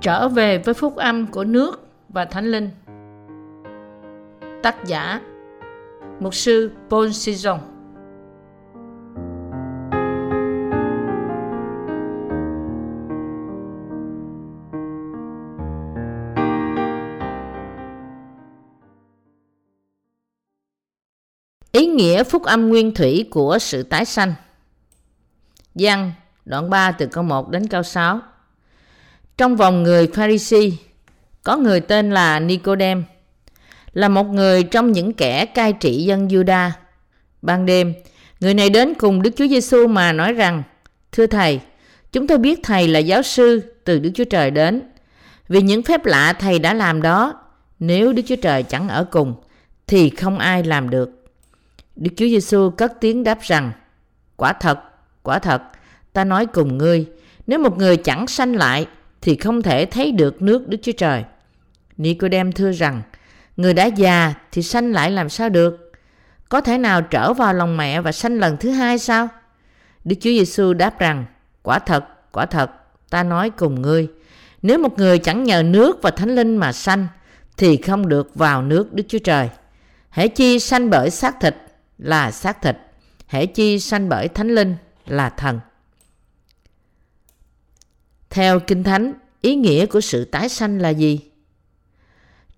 trở về với phúc âm của nước và thánh linh. Tác giả, mục sư Paul Sison Ý nghĩa phúc âm nguyên thủy của sự tái sanh. Giăng đoạn 3 từ câu 1 đến câu 6 trong vòng người Pharisee có người tên là Nicodem là một người trong những kẻ cai trị dân Juda. Ban đêm, người này đến cùng Đức Chúa Giêsu mà nói rằng: "Thưa thầy, chúng tôi biết thầy là giáo sư từ Đức Chúa Trời đến. Vì những phép lạ thầy đã làm đó, nếu Đức Chúa Trời chẳng ở cùng thì không ai làm được." Đức Chúa Giêsu cất tiếng đáp rằng: "Quả thật, quả thật, ta nói cùng ngươi, nếu một người chẳng sanh lại thì không thể thấy được nước Đức Chúa Trời." Nicodem thưa rằng: Người đã già thì sanh lại làm sao được? Có thể nào trở vào lòng mẹ và sanh lần thứ hai sao? Đức Chúa Giêsu đáp rằng, quả thật, quả thật, ta nói cùng ngươi, nếu một người chẳng nhờ nước và thánh linh mà sanh, thì không được vào nước Đức Chúa Trời. Hễ chi sanh bởi xác thịt là xác thịt, hễ chi sanh bởi thánh linh là thần. Theo Kinh Thánh, ý nghĩa của sự tái sanh là gì?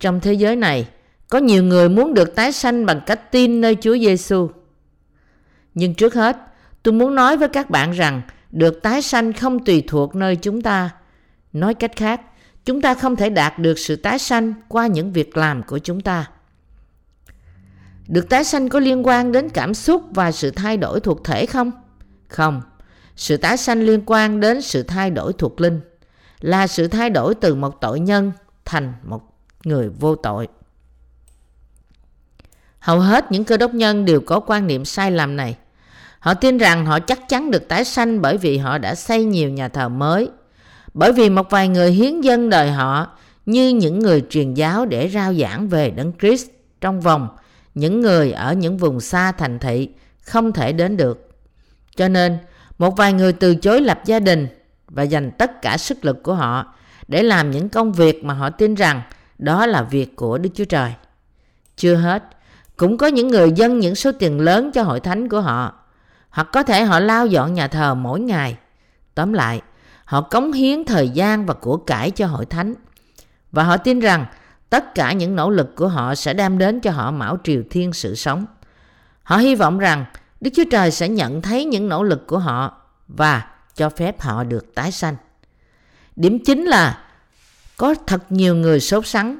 Trong thế giới này, có nhiều người muốn được tái sanh bằng cách tin nơi Chúa Giêsu. Nhưng trước hết, tôi muốn nói với các bạn rằng được tái sanh không tùy thuộc nơi chúng ta. Nói cách khác, chúng ta không thể đạt được sự tái sanh qua những việc làm của chúng ta. Được tái sanh có liên quan đến cảm xúc và sự thay đổi thuộc thể không? Không. Sự tái sanh liên quan đến sự thay đổi thuộc linh, là sự thay đổi từ một tội nhân thành một người vô tội. Hầu hết những cơ đốc nhân đều có quan niệm sai lầm này. Họ tin rằng họ chắc chắn được tái sanh bởi vì họ đã xây nhiều nhà thờ mới. Bởi vì một vài người hiến dân đời họ như những người truyền giáo để rao giảng về Đấng Christ trong vòng những người ở những vùng xa thành thị không thể đến được. Cho nên, một vài người từ chối lập gia đình và dành tất cả sức lực của họ để làm những công việc mà họ tin rằng đó là việc của Đức Chúa Trời. Chưa hết, cũng có những người dân những số tiền lớn cho hội thánh của họ. Hoặc có thể họ lao dọn nhà thờ mỗi ngày. Tóm lại, họ cống hiến thời gian và của cải cho hội thánh. Và họ tin rằng tất cả những nỗ lực của họ sẽ đem đến cho họ mão triều thiên sự sống. Họ hy vọng rằng Đức Chúa Trời sẽ nhận thấy những nỗ lực của họ và cho phép họ được tái sanh. Điểm chính là có thật nhiều người sốt sắng,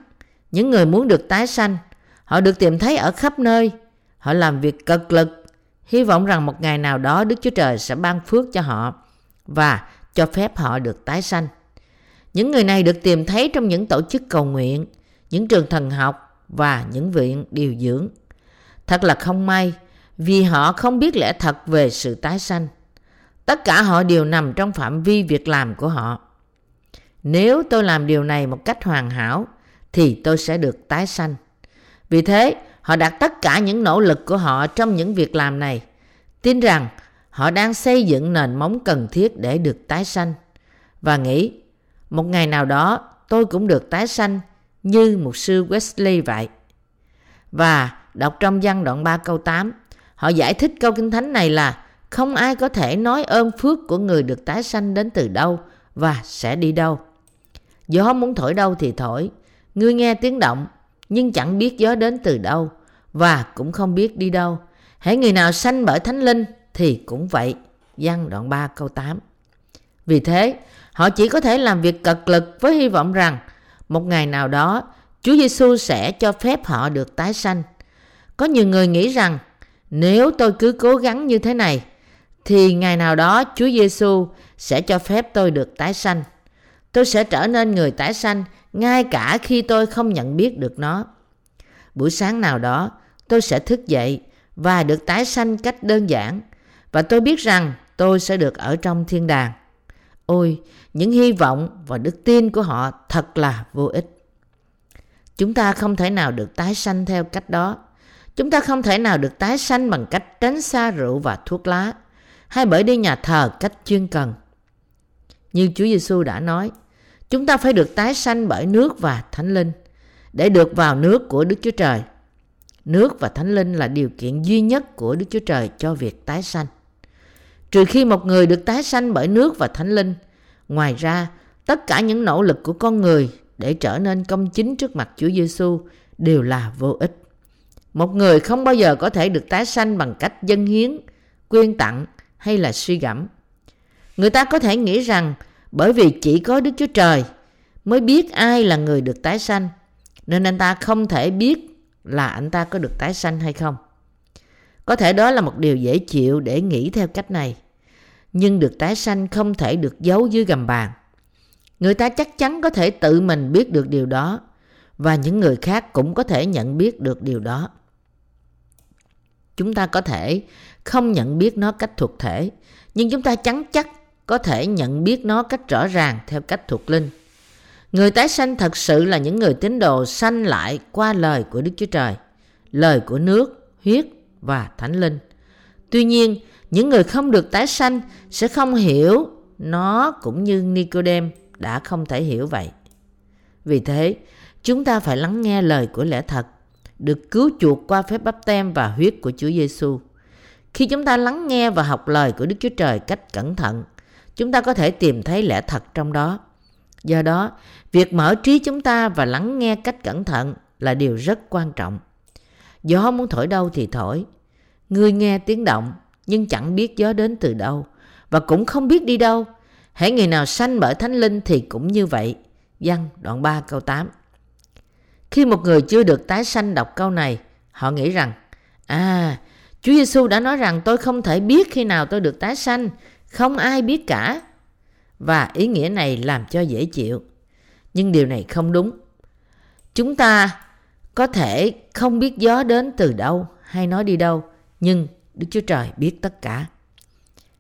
những người muốn được tái sanh. Họ được tìm thấy ở khắp nơi. Họ làm việc cực lực, hy vọng rằng một ngày nào đó Đức Chúa Trời sẽ ban phước cho họ và cho phép họ được tái sanh. Những người này được tìm thấy trong những tổ chức cầu nguyện, những trường thần học và những viện điều dưỡng. Thật là không may vì họ không biết lẽ thật về sự tái sanh. Tất cả họ đều nằm trong phạm vi việc làm của họ. Nếu tôi làm điều này một cách hoàn hảo thì tôi sẽ được tái sanh. Vì thế, họ đặt tất cả những nỗ lực của họ trong những việc làm này, tin rằng họ đang xây dựng nền móng cần thiết để được tái sanh và nghĩ một ngày nào đó tôi cũng được tái sanh như một sư Wesley vậy. Và đọc trong văn đoạn 3 câu 8, họ giải thích câu kinh thánh này là không ai có thể nói ơn phước của người được tái sanh đến từ đâu và sẽ đi đâu. Gió muốn thổi đâu thì thổi. Ngươi nghe tiếng động, nhưng chẳng biết gió đến từ đâu và cũng không biết đi đâu. Hãy người nào sanh bởi thánh linh thì cũng vậy. Văn đoạn 3 câu 8 Vì thế, họ chỉ có thể làm việc cật lực với hy vọng rằng một ngày nào đó Chúa Giêsu sẽ cho phép họ được tái sanh. Có nhiều người nghĩ rằng nếu tôi cứ cố gắng như thế này thì ngày nào đó Chúa Giêsu sẽ cho phép tôi được tái sanh. Tôi sẽ trở nên người tái sanh ngay cả khi tôi không nhận biết được nó. Buổi sáng nào đó, tôi sẽ thức dậy và được tái sanh cách đơn giản và tôi biết rằng tôi sẽ được ở trong thiên đàng. Ôi, những hy vọng và đức tin của họ thật là vô ích. Chúng ta không thể nào được tái sanh theo cách đó. Chúng ta không thể nào được tái sanh bằng cách tránh xa rượu và thuốc lá hay bởi đi nhà thờ cách chuyên cần. Như Chúa Giêsu đã nói, Chúng ta phải được tái sanh bởi nước và thánh linh để được vào nước của Đức Chúa Trời. Nước và thánh linh là điều kiện duy nhất của Đức Chúa Trời cho việc tái sanh. Trừ khi một người được tái sanh bởi nước và thánh linh, ngoài ra tất cả những nỗ lực của con người để trở nên công chính trước mặt Chúa Giêsu đều là vô ích. Một người không bao giờ có thể được tái sanh bằng cách dân hiến, quyên tặng hay là suy gẫm. Người ta có thể nghĩ rằng bởi vì chỉ có Đức Chúa Trời mới biết ai là người được tái sanh, nên anh ta không thể biết là anh ta có được tái sanh hay không. Có thể đó là một điều dễ chịu để nghĩ theo cách này, nhưng được tái sanh không thể được giấu dưới gầm bàn. Người ta chắc chắn có thể tự mình biết được điều đó và những người khác cũng có thể nhận biết được điều đó. Chúng ta có thể không nhận biết nó cách thuộc thể, nhưng chúng ta chắn chắc có thể nhận biết nó cách rõ ràng theo cách thuộc linh. Người tái sanh thật sự là những người tín đồ sanh lại qua lời của Đức Chúa Trời, lời của nước, huyết và thánh linh. Tuy nhiên, những người không được tái sanh sẽ không hiểu nó cũng như Nicodem đã không thể hiểu vậy. Vì thế, chúng ta phải lắng nghe lời của lẽ thật, được cứu chuộc qua phép bắp tem và huyết của Chúa Giêsu. Khi chúng ta lắng nghe và học lời của Đức Chúa Trời cách cẩn thận, chúng ta có thể tìm thấy lẽ thật trong đó. Do đó, việc mở trí chúng ta và lắng nghe cách cẩn thận là điều rất quan trọng. Gió muốn thổi đâu thì thổi. Ngươi nghe tiếng động nhưng chẳng biết gió đến từ đâu và cũng không biết đi đâu. Hãy người nào sanh bởi Thánh Linh thì cũng như vậy. Văn đoạn 3 câu 8 khi một người chưa được tái sanh đọc câu này, họ nghĩ rằng À, Chúa Giêsu đã nói rằng tôi không thể biết khi nào tôi được tái sanh, không ai biết cả. Và ý nghĩa này làm cho dễ chịu. Nhưng điều này không đúng. Chúng ta có thể không biết gió đến từ đâu hay nói đi đâu, nhưng Đức Chúa Trời biết tất cả.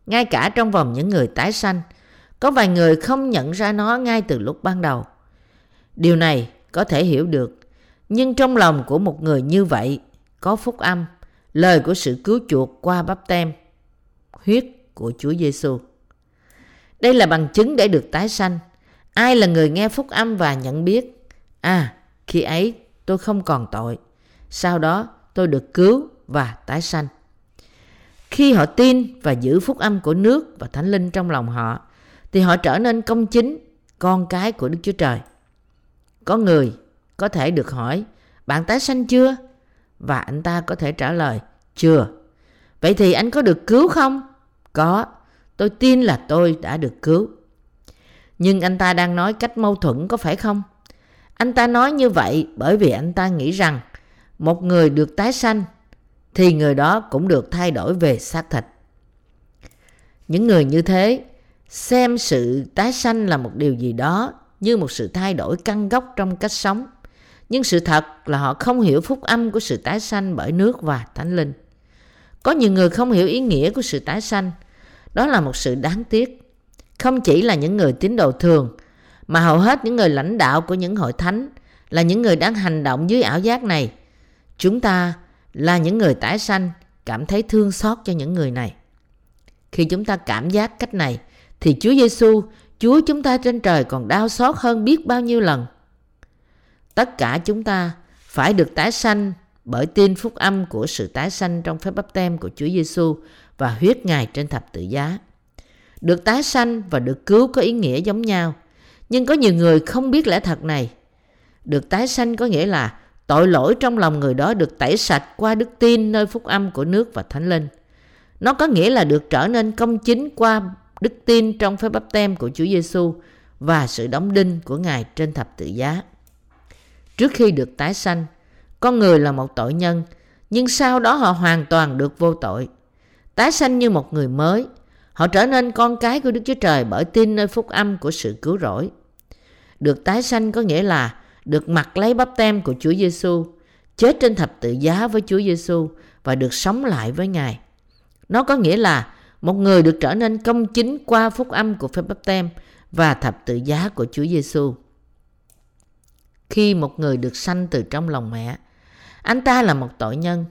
Ngay cả trong vòng những người tái sanh, có vài người không nhận ra nó ngay từ lúc ban đầu. Điều này có thể hiểu được, nhưng trong lòng của một người như vậy có phúc âm, lời của sự cứu chuộc qua bắp tem, huyết của Chúa Giêsu. Đây là bằng chứng để được tái sanh. Ai là người nghe phúc âm và nhận biết? À, khi ấy tôi không còn tội. Sau đó tôi được cứu và tái sanh. Khi họ tin và giữ phúc âm của nước và thánh linh trong lòng họ, thì họ trở nên công chính, con cái của Đức Chúa Trời. Có người có thể được hỏi, bạn tái sanh chưa? Và anh ta có thể trả lời, chưa. Vậy thì anh có được cứu không? Có, tôi tin là tôi đã được cứu. Nhưng anh ta đang nói cách mâu thuẫn có phải không? Anh ta nói như vậy bởi vì anh ta nghĩ rằng một người được tái sanh thì người đó cũng được thay đổi về xác thịt. Những người như thế xem sự tái sanh là một điều gì đó như một sự thay đổi căn gốc trong cách sống. Nhưng sự thật là họ không hiểu phúc âm của sự tái sanh bởi nước và thánh linh. Có nhiều người không hiểu ý nghĩa của sự tái sanh. Đó là một sự đáng tiếc. Không chỉ là những người tín đồ thường, mà hầu hết những người lãnh đạo của những hội thánh là những người đang hành động dưới ảo giác này. Chúng ta là những người tái sanh cảm thấy thương xót cho những người này. Khi chúng ta cảm giác cách này thì Chúa Giêsu, Chúa chúng ta trên trời còn đau xót hơn biết bao nhiêu lần. Tất cả chúng ta phải được tái sanh bởi tin phúc âm của sự tái sanh trong phép báp tem của Chúa Giêsu và huyết Ngài trên thập tự giá. Được tái sanh và được cứu có ý nghĩa giống nhau, nhưng có nhiều người không biết lẽ thật này. Được tái sanh có nghĩa là tội lỗi trong lòng người đó được tẩy sạch qua đức tin nơi phúc âm của nước và thánh linh. Nó có nghĩa là được trở nên công chính qua đức tin trong phép bắp tem của Chúa Giêsu và sự đóng đinh của Ngài trên thập tự giá. Trước khi được tái sanh, con người là một tội nhân, nhưng sau đó họ hoàn toàn được vô tội. Tái sanh như một người mới, họ trở nên con cái của Đức Chúa Trời bởi tin nơi phúc âm của sự cứu rỗi. Được tái sanh có nghĩa là được mặc lấy bắp tem của Chúa Giêsu, chết trên thập tự giá với Chúa Giêsu và được sống lại với Ngài. Nó có nghĩa là một người được trở nên công chính qua phúc âm của phép bắp tem và thập tự giá của Chúa Giêsu. Khi một người được sanh từ trong lòng mẹ, anh ta là một tội nhân.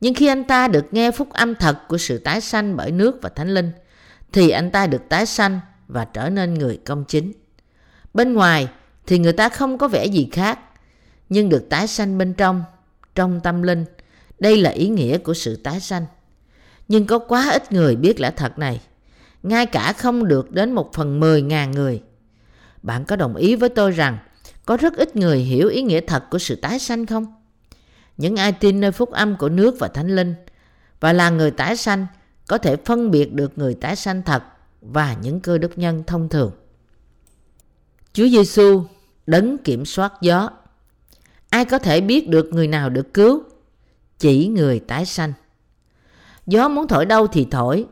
Nhưng khi anh ta được nghe phúc âm thật của sự tái sanh bởi nước và thánh linh, thì anh ta được tái sanh và trở nên người công chính. Bên ngoài thì người ta không có vẻ gì khác, nhưng được tái sanh bên trong, trong tâm linh. Đây là ý nghĩa của sự tái sanh. Nhưng có quá ít người biết lẽ thật này. Ngay cả không được đến một phần mười ngàn người. Bạn có đồng ý với tôi rằng có rất ít người hiểu ý nghĩa thật của sự tái sanh không? Những ai tin nơi phúc âm của nước và thánh linh và là người tái sanh có thể phân biệt được người tái sanh thật và những cơ đốc nhân thông thường. Chúa Giêsu đấng kiểm soát gió. Ai có thể biết được người nào được cứu? Chỉ người tái sanh. Gió muốn thổi đâu thì thổi.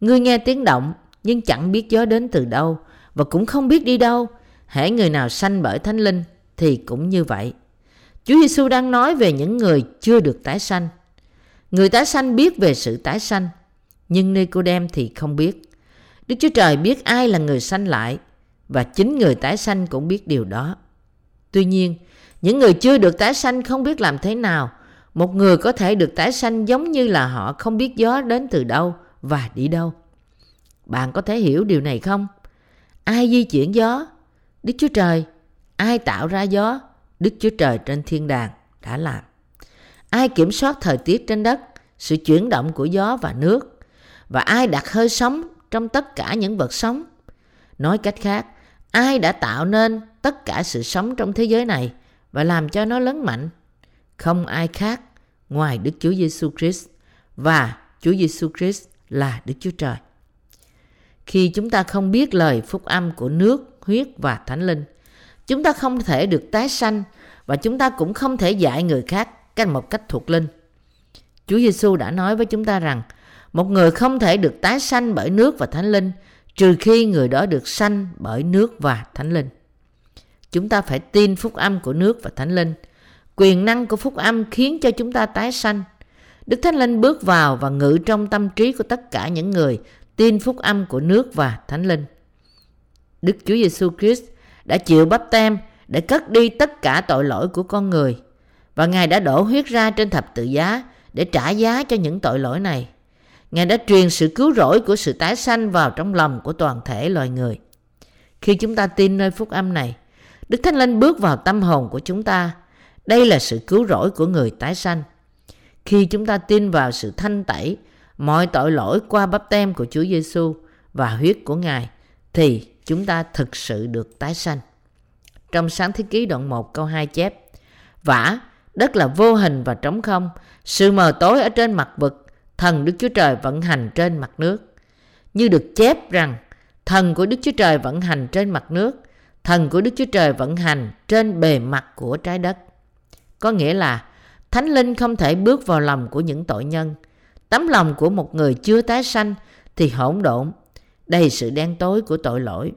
Ngươi nghe tiếng động nhưng chẳng biết gió đến từ đâu và cũng không biết đi đâu. Hễ người nào sanh bởi Thánh Linh thì cũng như vậy. Chúa Giêsu đang nói về những người chưa được tái sanh. Người tái sanh biết về sự tái sanh, nhưng Nicodem thì không biết. Đức Chúa Trời biết ai là người sanh lại và chính người tái sanh cũng biết điều đó. Tuy nhiên, những người chưa được tái sanh không biết làm thế nào. Một người có thể được tái sanh giống như là họ không biết gió đến từ đâu và đi đâu. Bạn có thể hiểu điều này không? Ai di chuyển gió? Đức Chúa Trời. Ai tạo ra gió? Đức Chúa Trời trên thiên đàng đã làm. Ai kiểm soát thời tiết trên đất, sự chuyển động của gió và nước? Và ai đặt hơi sống trong tất cả những vật sống? Nói cách khác, ai đã tạo nên tất cả sự sống trong thế giới này và làm cho nó lớn mạnh? Không ai khác ngoài Đức Chúa Giêsu Christ và Chúa Giêsu Christ là Đức Chúa Trời. Khi chúng ta không biết lời phúc âm của nước, huyết và thánh linh, chúng ta không thể được tái sanh và chúng ta cũng không thể dạy người khác cách một cách thuộc linh. Chúa Giêsu đã nói với chúng ta rằng một người không thể được tái sanh bởi nước và thánh linh trừ khi người đó được sanh bởi nước và thánh linh. Chúng ta phải tin phúc âm của nước và thánh linh. Quyền năng của phúc âm khiến cho chúng ta tái sanh. Đức Thánh Linh bước vào và ngự trong tâm trí của tất cả những người tin phúc âm của nước và thánh linh. Đức Chúa Giêsu Christ đã chịu bắp tem để cất đi tất cả tội lỗi của con người và Ngài đã đổ huyết ra trên thập tự giá để trả giá cho những tội lỗi này. Ngài đã truyền sự cứu rỗi của sự tái sanh vào trong lòng của toàn thể loài người. Khi chúng ta tin nơi phúc âm này, Đức Thánh Linh bước vào tâm hồn của chúng ta. Đây là sự cứu rỗi của người tái sanh. Khi chúng ta tin vào sự thanh tẩy mọi tội lỗi qua bắp tem của Chúa Giêsu và huyết của Ngài thì chúng ta thực sự được tái sanh. Trong sáng thế ký đoạn 1 câu 2 chép Vả, đất là vô hình và trống không, sự mờ tối ở trên mặt vực, thần Đức Chúa Trời vận hành trên mặt nước. Như được chép rằng, thần của Đức Chúa Trời vận hành trên mặt nước, thần của Đức Chúa Trời vận hành trên bề mặt của trái đất. Có nghĩa là Thánh Linh không thể bước vào lòng của những tội nhân. Tấm lòng của một người chưa tái sanh thì hỗn độn, đầy sự đen tối của tội lỗi.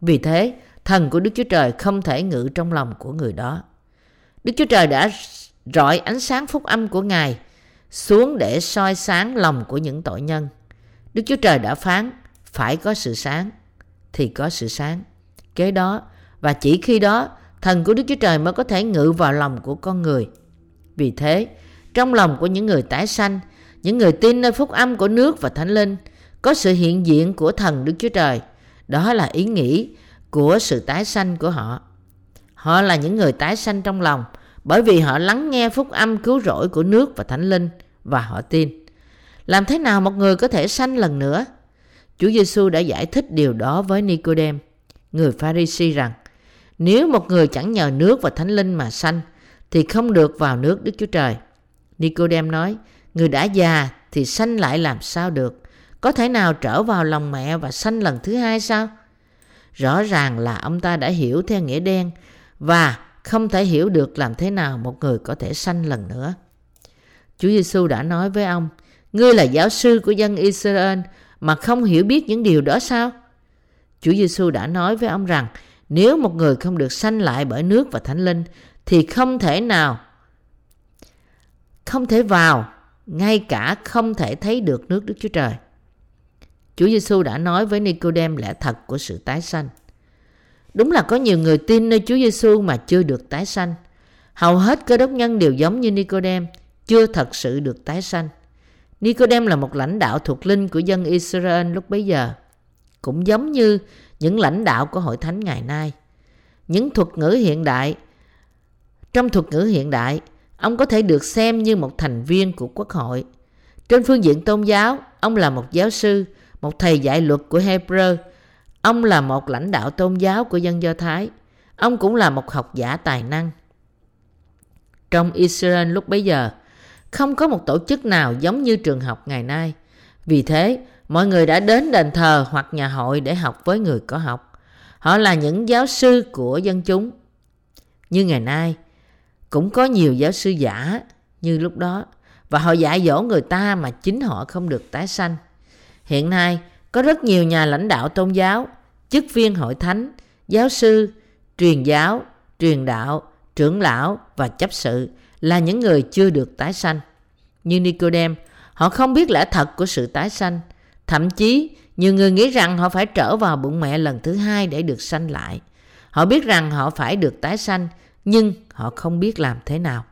Vì thế, thần của Đức Chúa Trời không thể ngự trong lòng của người đó. Đức Chúa Trời đã rọi ánh sáng phúc âm của Ngài xuống để soi sáng lòng của những tội nhân. Đức Chúa Trời đã phán phải có sự sáng thì có sự sáng. Kế đó và chỉ khi đó thần của Đức Chúa Trời mới có thể ngự vào lòng của con người. Vì thế, trong lòng của những người tái sanh, những người tin nơi phúc âm của nước và thánh linh, có sự hiện diện của thần Đức Chúa Trời. Đó là ý nghĩ của sự tái sanh của họ. Họ là những người tái sanh trong lòng bởi vì họ lắng nghe phúc âm cứu rỗi của nước và thánh linh và họ tin. Làm thế nào một người có thể sanh lần nữa? Chúa Giêsu đã giải thích điều đó với Nicodem, người Pharisee rằng nếu một người chẳng nhờ nước và thánh linh mà sanh thì không được vào nước Đức Chúa Trời. Nicodem nói, người đã già thì sanh lại làm sao được? Có thể nào trở vào lòng mẹ và sanh lần thứ hai sao? Rõ ràng là ông ta đã hiểu theo nghĩa đen và không thể hiểu được làm thế nào một người có thể sanh lần nữa. Chúa Giêsu đã nói với ông, ngươi là giáo sư của dân Israel mà không hiểu biết những điều đó sao? Chúa Giêsu đã nói với ông rằng nếu một người không được sanh lại bởi nước và thánh linh thì không thể nào không thể vào, ngay cả không thể thấy được nước Đức Chúa Trời. Chúa Giêsu đã nói với Nicodem lẽ thật của sự tái sanh. Đúng là có nhiều người tin nơi Chúa Giêsu mà chưa được tái sanh. Hầu hết cơ đốc nhân đều giống như Nicodem, chưa thật sự được tái sanh. Nicodem là một lãnh đạo thuộc linh của dân Israel lúc bấy giờ, cũng giống như những lãnh đạo của hội thánh ngày nay. những thuật ngữ hiện đại. Trong thuật ngữ hiện đại, ông có thể được xem như một thành viên của quốc hội. Trên phương diện tôn giáo, ông là một giáo sư, một thầy dạy luật của Hebrew. Ông là một lãnh đạo tôn giáo của dân Do Thái. Ông cũng là một học giả tài năng. Trong Israel lúc bấy giờ, không có một tổ chức nào giống như trường học ngày nay. Vì thế, mọi người đã đến đền thờ hoặc nhà hội để học với người có học. Họ là những giáo sư của dân chúng. Như ngày nay, cũng có nhiều giáo sư giả như lúc đó và họ dạy dỗ người ta mà chính họ không được tái sanh. Hiện nay, có rất nhiều nhà lãnh đạo tôn giáo, chức viên hội thánh, giáo sư, truyền giáo, truyền đạo, trưởng lão và chấp sự là những người chưa được tái sanh. Như Nicodem, họ không biết lẽ thật của sự tái sanh. Thậm chí, nhiều người nghĩ rằng họ phải trở vào bụng mẹ lần thứ hai để được sanh lại. Họ biết rằng họ phải được tái sanh, nhưng họ không biết làm thế nào.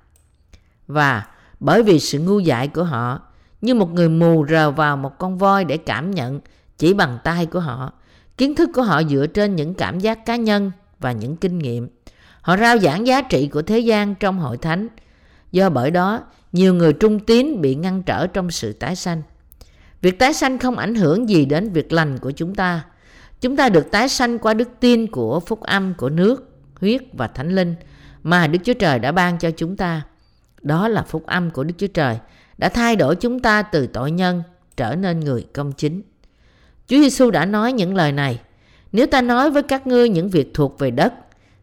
Và bởi vì sự ngu dại của họ, như một người mù rờ vào một con voi để cảm nhận chỉ bằng tay của họ, kiến thức của họ dựa trên những cảm giác cá nhân và những kinh nghiệm. Họ rao giảng giá trị của thế gian trong hội thánh. Do bởi đó, nhiều người trung tín bị ngăn trở trong sự tái sanh. Việc tái sanh không ảnh hưởng gì đến việc lành của chúng ta. Chúng ta được tái sanh qua đức tin của phúc âm của nước, huyết và thánh linh mà Đức Chúa Trời đã ban cho chúng ta. Đó là phúc âm của Đức Chúa Trời đã thay đổi chúng ta từ tội nhân trở nên người công chính. Chúa Giêsu đã nói những lời này. Nếu ta nói với các ngươi những việc thuộc về đất,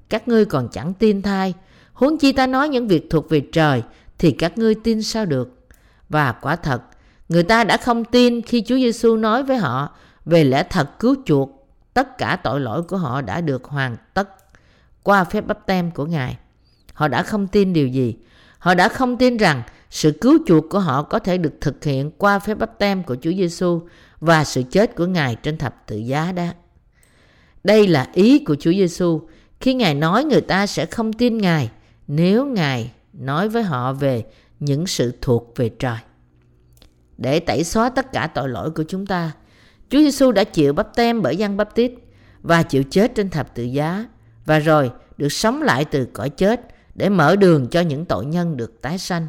các ngươi còn chẳng tin thay. Huống chi ta nói những việc thuộc về trời, thì các ngươi tin sao được? Và quả thật, người ta đã không tin khi Chúa Giêsu nói với họ về lẽ thật cứu chuộc. Tất cả tội lỗi của họ đã được hoàn tất qua phép bắp tem của Ngài. Họ đã không tin điều gì? Họ đã không tin rằng sự cứu chuộc của họ có thể được thực hiện qua phép bắp tem của Chúa Giêsu và sự chết của Ngài trên thập tự giá đó. Đây là ý của Chúa Giêsu khi Ngài nói người ta sẽ không tin Ngài nếu Ngài nói với họ về những sự thuộc về trời. Để tẩy xóa tất cả tội lỗi của chúng ta, Chúa Giêsu đã chịu bắp tem bởi dân bắp tít và chịu chết trên thập tự giá và rồi được sống lại từ cõi chết để mở đường cho những tội nhân được tái sanh.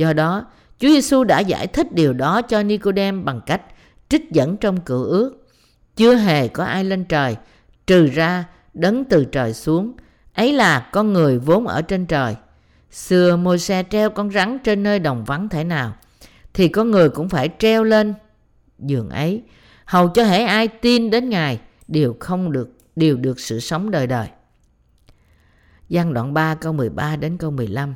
Do đó, Chúa Giêsu đã giải thích điều đó cho Nicodem bằng cách trích dẫn trong cựu ước. Chưa hề có ai lên trời, trừ ra đấng từ trời xuống. Ấy là con người vốn ở trên trời. Xưa môi xe treo con rắn trên nơi đồng vắng thể nào, thì con người cũng phải treo lên giường ấy. Hầu cho hễ ai tin đến Ngài đều không được đều được sự sống đời đời. Giăng đoạn 3 câu 13 đến câu 15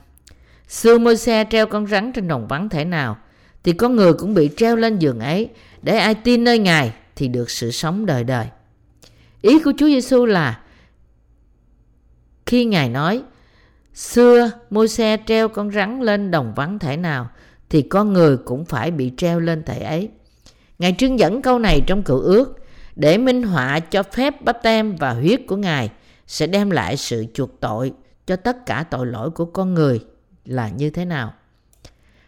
Xưa môi xe treo con rắn trên đồng vắng thể nào, Thì con người cũng bị treo lên giường ấy, Để ai tin nơi Ngài Thì được sự sống đời đời. Ý của Chúa Giêsu là, Khi Ngài nói, Xưa môi xe treo con rắn lên đồng vắng thể nào, Thì con người cũng phải bị treo lên thể ấy. Ngài trưng dẫn câu này trong cựu ước, Để minh họa cho phép bắp tem và huyết của Ngài sẽ đem lại sự chuộc tội cho tất cả tội lỗi của con người là như thế nào.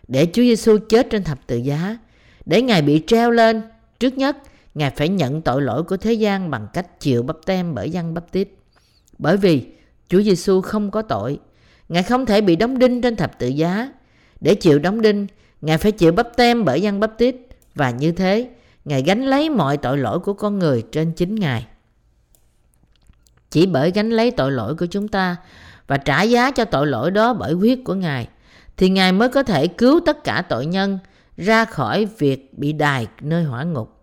Để Chúa Giêsu chết trên thập tự giá, để Ngài bị treo lên, trước nhất Ngài phải nhận tội lỗi của thế gian bằng cách chịu bắp tem bởi dân bắp tít. Bởi vì Chúa Giêsu không có tội, Ngài không thể bị đóng đinh trên thập tự giá. Để chịu đóng đinh, Ngài phải chịu bắp tem bởi dân bắp tít và như thế, Ngài gánh lấy mọi tội lỗi của con người trên chính Ngài. Chỉ bởi gánh lấy tội lỗi của chúng ta và trả giá cho tội lỗi đó bởi huyết của Ngài, thì Ngài mới có thể cứu tất cả tội nhân ra khỏi việc bị đài nơi hỏa ngục.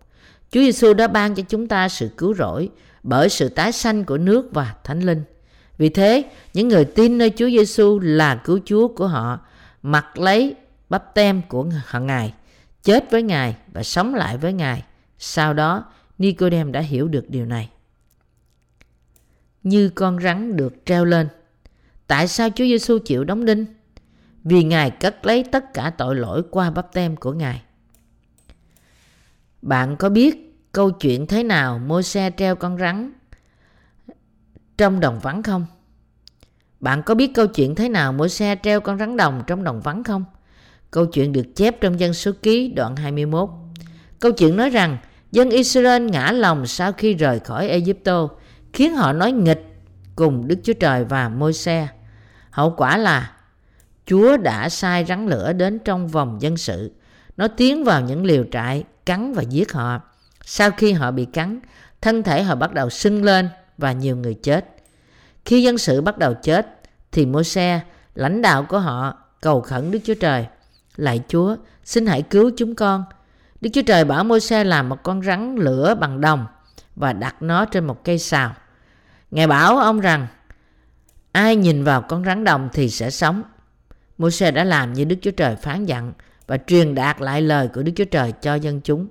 Chúa Giêsu đã ban cho chúng ta sự cứu rỗi bởi sự tái sanh của nước và Thánh Linh. Vì thế, những người tin nơi Chúa Giêsu là cứu Chúa của họ, mặc lấy bắp tem của họ Ngài, chết với Ngài và sống lại với Ngài. Sau đó, Nicodem đã hiểu được điều này như con rắn được treo lên. Tại sao Chúa Giêsu chịu đóng đinh? Vì Ngài cất lấy tất cả tội lỗi qua bắp tem của Ngài. Bạn có biết câu chuyện thế nào môi xe treo con rắn trong đồng vắng không? Bạn có biết câu chuyện thế nào môi xe treo con rắn đồng trong đồng vắng không? Câu chuyện được chép trong dân số ký đoạn 21. Câu chuyện nói rằng, dân Israel ngã lòng sau khi rời khỏi Egypto, khiến họ nói nghịch cùng Đức Chúa Trời và Môi-se. Hậu quả là Chúa đã sai rắn lửa đến trong vòng dân sự. Nó tiến vào những liều trại, cắn và giết họ. Sau khi họ bị cắn, thân thể họ bắt đầu sưng lên và nhiều người chết. Khi dân sự bắt đầu chết, thì Môi-se, lãnh đạo của họ, cầu khẩn Đức Chúa Trời. Lạy Chúa, xin hãy cứu chúng con. Đức Chúa Trời bảo Môi-se làm một con rắn lửa bằng đồng và đặt nó trên một cây sào. Ngài bảo ông rằng ai nhìn vào con rắn đồng thì sẽ sống. Môi-se đã làm như Đức Chúa Trời phán dặn và truyền đạt lại lời của Đức Chúa Trời cho dân chúng.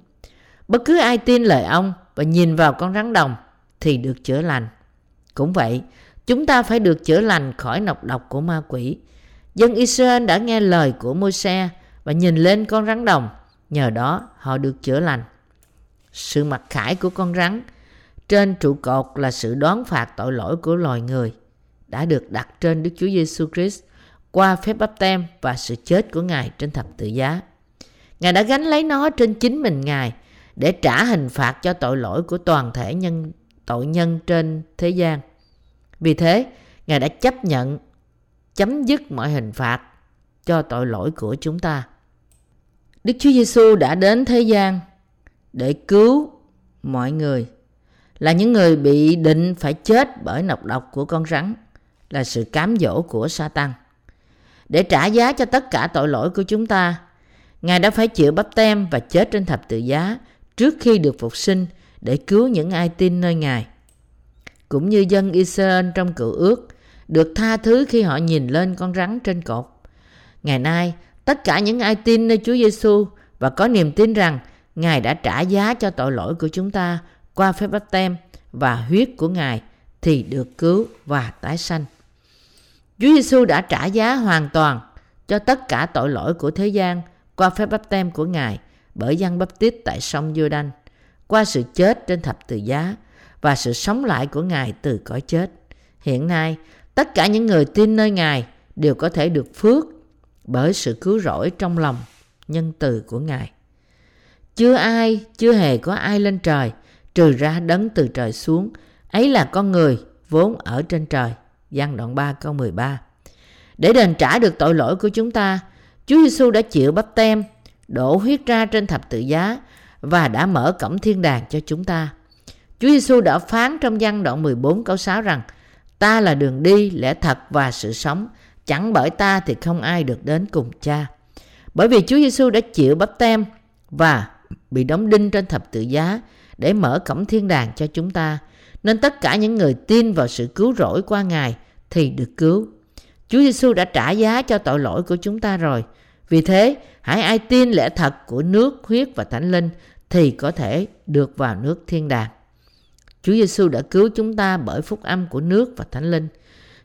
Bất cứ ai tin lời ông và nhìn vào con rắn đồng thì được chữa lành. Cũng vậy, chúng ta phải được chữa lành khỏi nọc độc của ma quỷ. Dân Israel đã nghe lời của Môi-se và nhìn lên con rắn đồng, nhờ đó họ được chữa lành. Sự mặc khải của con rắn trên trụ cột là sự đoán phạt tội lỗi của loài người đã được đặt trên Đức Chúa Giêsu Christ qua phép báp tem và sự chết của Ngài trên thập tự giá. Ngài đã gánh lấy nó trên chính mình Ngài để trả hình phạt cho tội lỗi của toàn thể nhân tội nhân trên thế gian. Vì thế, Ngài đã chấp nhận chấm dứt mọi hình phạt cho tội lỗi của chúng ta. Đức Chúa Giêsu đã đến thế gian để cứu mọi người là những người bị định phải chết bởi nọc độc của con rắn là sự cám dỗ của Satan. Để trả giá cho tất cả tội lỗi của chúng ta, Ngài đã phải chịu bắp tem và chết trên thập tự giá trước khi được phục sinh để cứu những ai tin nơi Ngài. Cũng như dân Israel trong cựu ước, được tha thứ khi họ nhìn lên con rắn trên cột. Ngày nay, tất cả những ai tin nơi Chúa Giêsu và có niềm tin rằng Ngài đã trả giá cho tội lỗi của chúng ta qua phép báp tem và huyết của Ngài thì được cứu và tái sanh. Chúa Giêsu đã trả giá hoàn toàn cho tất cả tội lỗi của thế gian qua phép báp tem của Ngài bởi dân bắp tít tại sông giô đanh qua sự chết trên thập tự giá và sự sống lại của Ngài từ cõi chết. Hiện nay, tất cả những người tin nơi Ngài đều có thể được phước bởi sự cứu rỗi trong lòng nhân từ của Ngài. Chưa ai, chưa hề có ai lên trời trừ ra đấng từ trời xuống, ấy là con người vốn ở trên trời. Giăng đoạn 3 câu 13 Để đền trả được tội lỗi của chúng ta, Chúa Giêsu đã chịu bắp tem, đổ huyết ra trên thập tự giá và đã mở cổng thiên đàng cho chúng ta. Chúa Giêsu đã phán trong văn đoạn 14 câu 6 rằng Ta là đường đi, lẽ thật và sự sống, chẳng bởi ta thì không ai được đến cùng cha. Bởi vì Chúa Giêsu đã chịu bắp tem và bị đóng đinh trên thập tự giá để mở cổng thiên đàng cho chúng ta. Nên tất cả những người tin vào sự cứu rỗi qua Ngài thì được cứu. Chúa Giêsu đã trả giá cho tội lỗi của chúng ta rồi. Vì thế, hãy ai tin lẽ thật của nước, huyết và thánh linh thì có thể được vào nước thiên đàng. Chúa Giêsu đã cứu chúng ta bởi phúc âm của nước và thánh linh.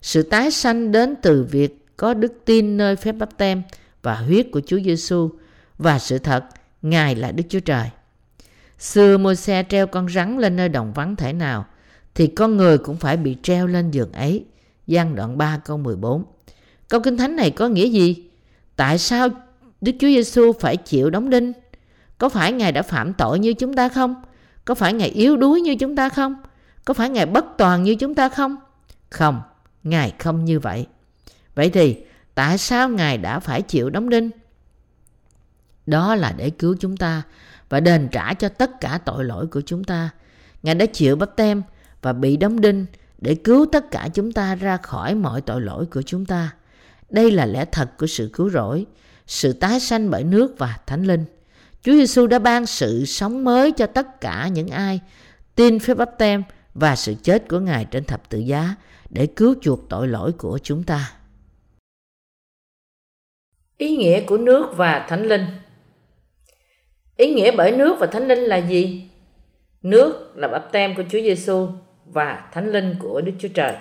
Sự tái sanh đến từ việc có đức tin nơi phép báp tem và huyết của Chúa Giêsu và sự thật Ngài là Đức Chúa Trời. Xưa môi xe treo con rắn lên nơi đồng vắng thể nào thì con người cũng phải bị treo lên giường ấy. Giang đoạn 3 câu 14 Câu Kinh Thánh này có nghĩa gì? Tại sao Đức Chúa Giêsu phải chịu đóng đinh? Có phải Ngài đã phạm tội như chúng ta không? Có phải Ngài yếu đuối như chúng ta không? Có phải Ngài bất toàn như chúng ta không? Không, Ngài không như vậy. Vậy thì tại sao Ngài đã phải chịu đóng đinh? Đó là để cứu chúng ta và đền trả cho tất cả tội lỗi của chúng ta. Ngài đã chịu bắp tem và bị đóng đinh để cứu tất cả chúng ta ra khỏi mọi tội lỗi của chúng ta. Đây là lẽ thật của sự cứu rỗi, sự tái sanh bởi nước và thánh linh. Chúa Giêsu đã ban sự sống mới cho tất cả những ai tin phép bắp tem và sự chết của Ngài trên thập tự giá để cứu chuộc tội lỗi của chúng ta. Ý nghĩa của nước và thánh linh Ý nghĩa bởi nước và thánh linh là gì? Nước là bắp tem của Chúa Giêsu và thánh linh của Đức Chúa Trời.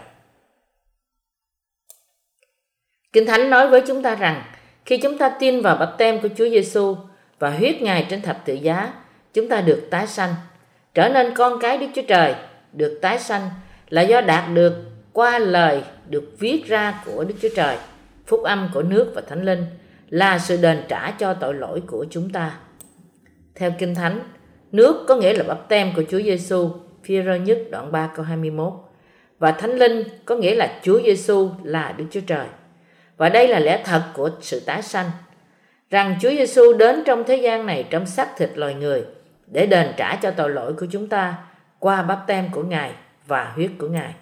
Kinh Thánh nói với chúng ta rằng khi chúng ta tin vào bắp tem của Chúa Giêsu và huyết Ngài trên thập tự giá, chúng ta được tái sanh, trở nên con cái Đức Chúa Trời, được tái sanh là do đạt được qua lời được viết ra của Đức Chúa Trời, phúc âm của nước và thánh linh là sự đền trả cho tội lỗi của chúng ta. Theo Kinh Thánh, nước có nghĩa là bắp tem của Chúa Giêsu, phi nhất đoạn 3 câu 21. và Thánh Linh có nghĩa là Chúa Giêsu là Đức Chúa Trời. Và đây là lẽ thật của sự tái sanh, rằng Chúa Giêsu đến trong thế gian này trong xác thịt loài người để đền trả cho tội lỗi của chúng ta qua bắp tem của Ngài và huyết của Ngài.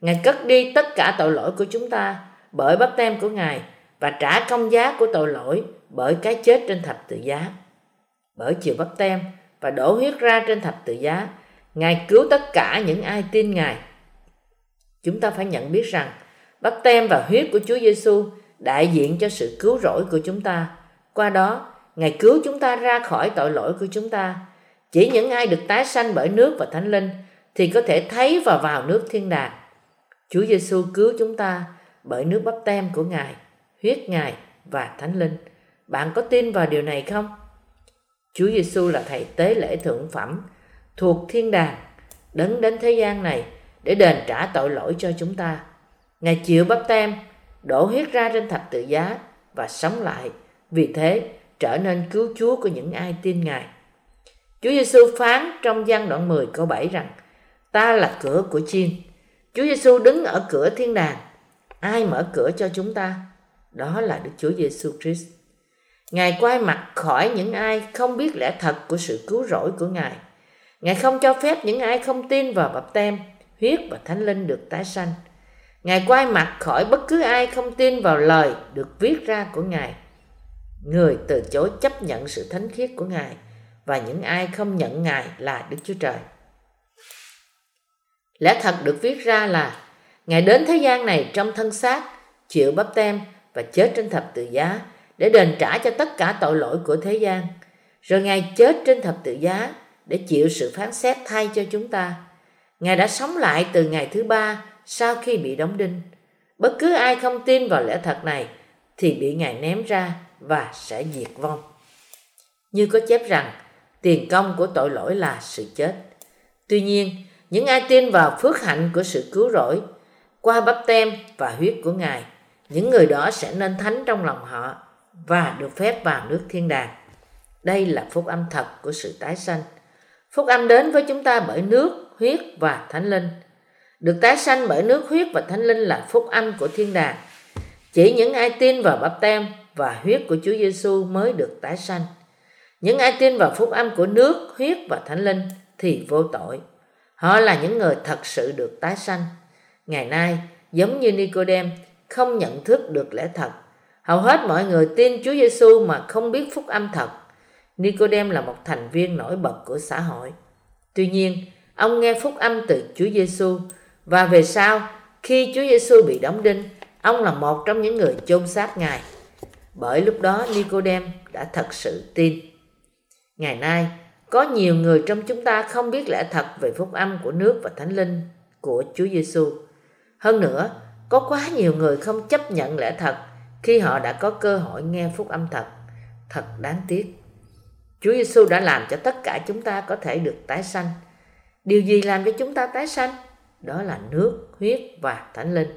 Ngài cất đi tất cả tội lỗi của chúng ta bởi bắp tem của Ngài và trả công giá của tội lỗi bởi cái chết trên thập tự giá. Bởi chiều bắp tem và đổ huyết ra trên thập tự giá, Ngài cứu tất cả những ai tin Ngài. Chúng ta phải nhận biết rằng bắp tem và huyết của Chúa Giêsu đại diện cho sự cứu rỗi của chúng ta. Qua đó, Ngài cứu chúng ta ra khỏi tội lỗi của chúng ta. Chỉ những ai được tái sanh bởi nước và Thánh Linh thì có thể thấy và vào nước thiên đàng. Chúa Giêsu cứu chúng ta bởi nước bắp tem của Ngài, huyết Ngài và Thánh Linh. Bạn có tin vào điều này không? Chúa Giêsu là thầy tế lễ thượng phẩm thuộc thiên đàng, đấng đến thế gian này để đền trả tội lỗi cho chúng ta. Ngài chịu bắp tem, đổ huyết ra trên thập tự giá và sống lại. Vì thế, trở nên cứu Chúa của những ai tin Ngài. Chúa Giêsu phán trong gian đoạn 10 câu 7 rằng Ta là cửa của chiên. Chúa Giêsu đứng ở cửa thiên đàng. Ai mở cửa cho chúng ta? Đó là Đức Chúa Giêsu Christ. Ngài quay mặt khỏi những ai không biết lẽ thật của sự cứu rỗi của Ngài. Ngài không cho phép những ai không tin vào bập tem, huyết và thánh linh được tái sanh. Ngài quay mặt khỏi bất cứ ai không tin vào lời được viết ra của Ngài. Người từ chối chấp nhận sự thánh khiết của Ngài và những ai không nhận Ngài là Đức Chúa Trời. Lẽ thật được viết ra là Ngài đến thế gian này trong thân xác, chịu bắp tem và chết trên thập tự giá để đền trả cho tất cả tội lỗi của thế gian. Rồi Ngài chết trên thập tự giá để chịu sự phán xét thay cho chúng ta. Ngài đã sống lại từ ngày thứ ba sau khi bị đóng đinh. Bất cứ ai không tin vào lẽ thật này thì bị Ngài ném ra và sẽ diệt vong. Như có chép rằng, tiền công của tội lỗi là sự chết. Tuy nhiên, những ai tin vào phước hạnh của sự cứu rỗi qua bắp tem và huyết của Ngài, những người đó sẽ nên thánh trong lòng họ và được phép vào nước thiên đàng. Đây là phúc âm thật của sự tái sanh. Phúc âm đến với chúng ta bởi nước, huyết và thánh linh. Được tái sanh bởi nước huyết và thánh linh là phúc âm của thiên đàng. Chỉ những ai tin vào bắp tem và huyết của Chúa Giêsu mới được tái sanh. Những ai tin vào phúc âm của nước, huyết và thánh linh thì vô tội. Họ là những người thật sự được tái sanh. Ngày nay, giống như Nicodem, không nhận thức được lẽ thật. Hầu hết mọi người tin Chúa Giêsu mà không biết phúc âm thật. Nicodem là một thành viên nổi bật của xã hội. Tuy nhiên, ông nghe phúc âm từ Chúa Giêsu và về sau, khi Chúa Giêsu bị đóng đinh, ông là một trong những người chôn xác Ngài. Bởi lúc đó Nicodem đã thật sự tin. Ngày nay, có nhiều người trong chúng ta không biết lẽ thật về phúc âm của nước và thánh linh của Chúa Giêsu. Hơn nữa, có quá nhiều người không chấp nhận lẽ thật khi họ đã có cơ hội nghe phúc âm thật. Thật đáng tiếc. Chúa Giêsu đã làm cho tất cả chúng ta có thể được tái sanh. Điều gì làm cho chúng ta tái sanh? Đó là nước, huyết và thánh linh.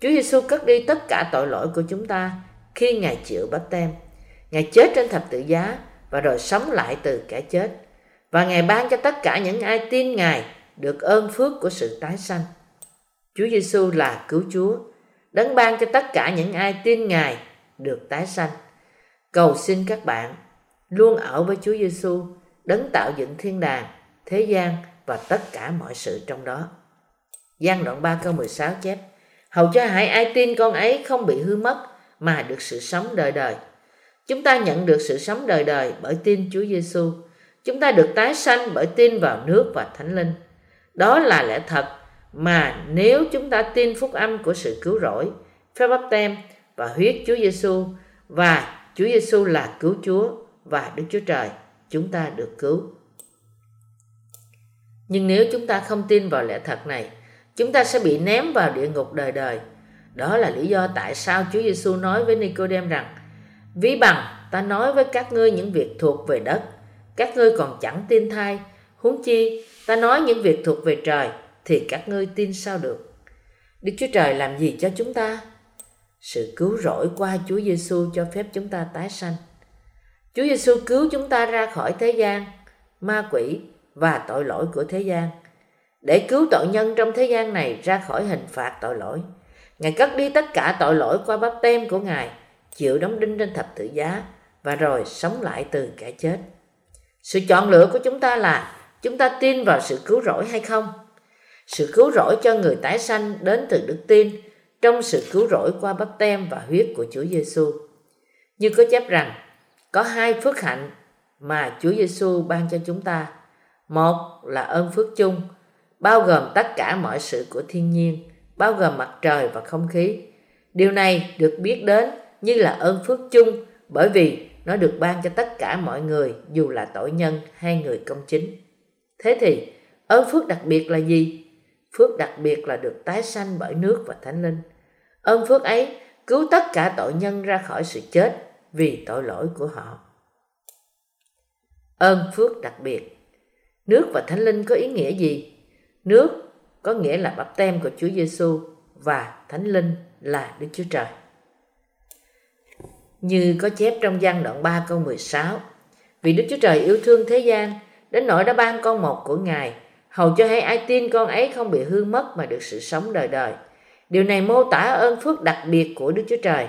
Chúa Giêsu cất đi tất cả tội lỗi của chúng ta khi Ngài chịu bắp tem. Ngài chết trên thập tự giá và rồi sống lại từ kẻ chết. Và Ngài ban cho tất cả những ai tin Ngài được ơn phước của sự tái sanh. Chúa Giêsu là cứu Chúa, đấng ban cho tất cả những ai tin Ngài được tái sanh. Cầu xin các bạn luôn ở với Chúa Giêsu, đấng tạo dựng thiên đàng, thế gian và tất cả mọi sự trong đó. Giang đoạn 3 câu 16 chép Hầu cho hãy ai tin con ấy không bị hư mất mà được sự sống đời đời. Chúng ta nhận được sự sống đời đời bởi tin Chúa Giêsu. Chúng ta được tái sanh bởi tin vào nước và Thánh Linh. Đó là lẽ thật mà nếu chúng ta tin phúc âm của sự cứu rỗi, phép báp tem và huyết Chúa Giêsu và Chúa Giêsu là cứu Chúa và Đức Chúa Trời, chúng ta được cứu. Nhưng nếu chúng ta không tin vào lẽ thật này, chúng ta sẽ bị ném vào địa ngục đời đời. Đó là lý do tại sao Chúa Giêsu nói với Nicodem rằng: "Ví bằng ta nói với các ngươi những việc thuộc về đất, các ngươi còn chẳng tin thay, huống chi ta nói những việc thuộc về trời thì các ngươi tin sao được?" Đức Chúa Trời làm gì cho chúng ta? Sự cứu rỗi qua Chúa Giêsu cho phép chúng ta tái sanh. Chúa Giêsu cứu chúng ta ra khỏi thế gian, ma quỷ và tội lỗi của thế gian. để cứu tội nhân trong thế gian này ra khỏi hình phạt tội lỗi. Ngài cất đi tất cả tội lỗi qua bắp tem của Ngài, chịu đóng đinh trên thập tự giá và rồi sống lại từ kẻ chết. Sự chọn lựa của chúng ta là chúng ta tin vào sự cứu rỗi hay không? Sự cứu rỗi cho người tái sanh đến từ đức tin trong sự cứu rỗi qua bắp tem và huyết của Chúa Giêsu. Như có chép rằng, có hai phước hạnh mà Chúa Giêsu ban cho chúng ta. Một là ơn phước chung, bao gồm tất cả mọi sự của thiên nhiên, bao gồm mặt trời và không khí. Điều này được biết đến như là ơn phước chung bởi vì nó được ban cho tất cả mọi người dù là tội nhân hay người công chính. Thế thì ơn phước đặc biệt là gì? Phước đặc biệt là được tái sanh bởi nước và thánh linh. Ơn phước ấy cứu tất cả tội nhân ra khỏi sự chết vì tội lỗi của họ. Ơn phước đặc biệt Nước và thánh linh có ý nghĩa gì? Nước có nghĩa là bắp tem của Chúa Giêsu và thánh linh là Đức Chúa Trời. Như có chép trong gian đoạn 3 câu 16 Vì Đức Chúa Trời yêu thương thế gian, Đến nỗi đã ban con một của Ngài Hầu cho hay ai tin con ấy không bị hư mất Mà được sự sống đời đời. Điều này mô tả ơn phước đặc biệt của Đức Chúa Trời.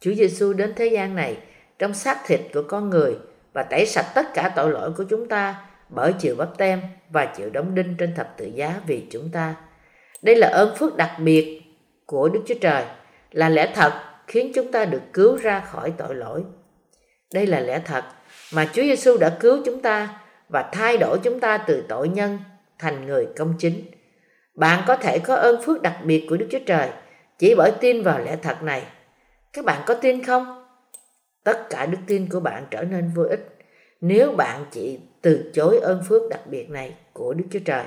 Chúa Giêsu đến thế gian này Trong xác thịt của con người Và tẩy sạch tất cả tội lỗi của chúng ta Bởi chịu bắp tem Và chịu đóng đinh trên thập tự giá vì chúng ta. Đây là ơn phước đặc biệt của Đức Chúa Trời, Là lẽ thật khiến chúng ta được cứu ra khỏi tội lỗi. Đây là lẽ thật mà Chúa Giêsu đã cứu chúng ta và thay đổi chúng ta từ tội nhân thành người công chính. Bạn có thể có ơn phước đặc biệt của Đức Chúa Trời chỉ bởi tin vào lẽ thật này. Các bạn có tin không? Tất cả đức tin của bạn trở nên vô ích nếu bạn chỉ từ chối ơn phước đặc biệt này của Đức Chúa Trời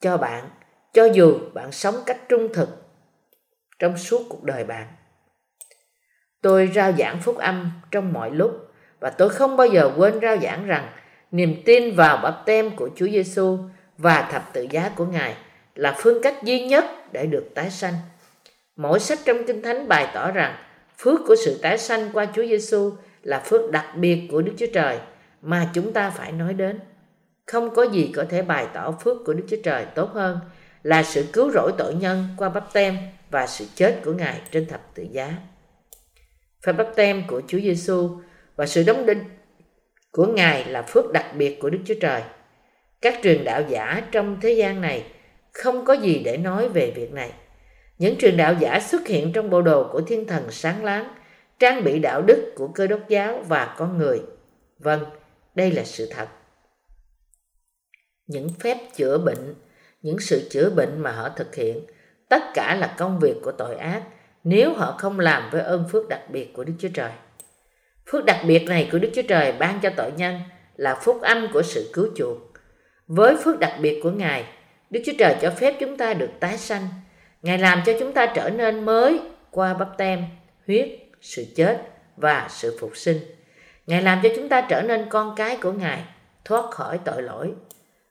cho bạn, cho dù bạn sống cách trung thực trong suốt cuộc đời bạn Tôi rao giảng phúc âm trong mọi lúc và tôi không bao giờ quên rao giảng rằng niềm tin vào bắp tem của Chúa Giêsu và thập tự giá của Ngài là phương cách duy nhất để được tái sanh. Mỗi sách trong Kinh Thánh bày tỏ rằng phước của sự tái sanh qua Chúa Giêsu là phước đặc biệt của Đức Chúa Trời mà chúng ta phải nói đến. Không có gì có thể bày tỏ phước của Đức Chúa Trời tốt hơn là sự cứu rỗi tội nhân qua bắp tem và sự chết của Ngài trên thập tự giá phép bắp tem của Chúa Giêsu và sự đóng đinh của Ngài là phước đặc biệt của Đức Chúa Trời. Các truyền đạo giả trong thế gian này không có gì để nói về việc này. Những truyền đạo giả xuất hiện trong bộ đồ của thiên thần sáng láng, trang bị đạo đức của cơ đốc giáo và con người. Vâng, đây là sự thật. Những phép chữa bệnh, những sự chữa bệnh mà họ thực hiện, tất cả là công việc của tội ác – nếu họ không làm với ơn phước đặc biệt của Đức Chúa Trời. Phước đặc biệt này của Đức Chúa Trời ban cho tội nhân là phúc âm của sự cứu chuộc. Với phước đặc biệt của Ngài, Đức Chúa Trời cho phép chúng ta được tái sanh. Ngài làm cho chúng ta trở nên mới qua bắp tem, huyết, sự chết và sự phục sinh. Ngài làm cho chúng ta trở nên con cái của Ngài, thoát khỏi tội lỗi.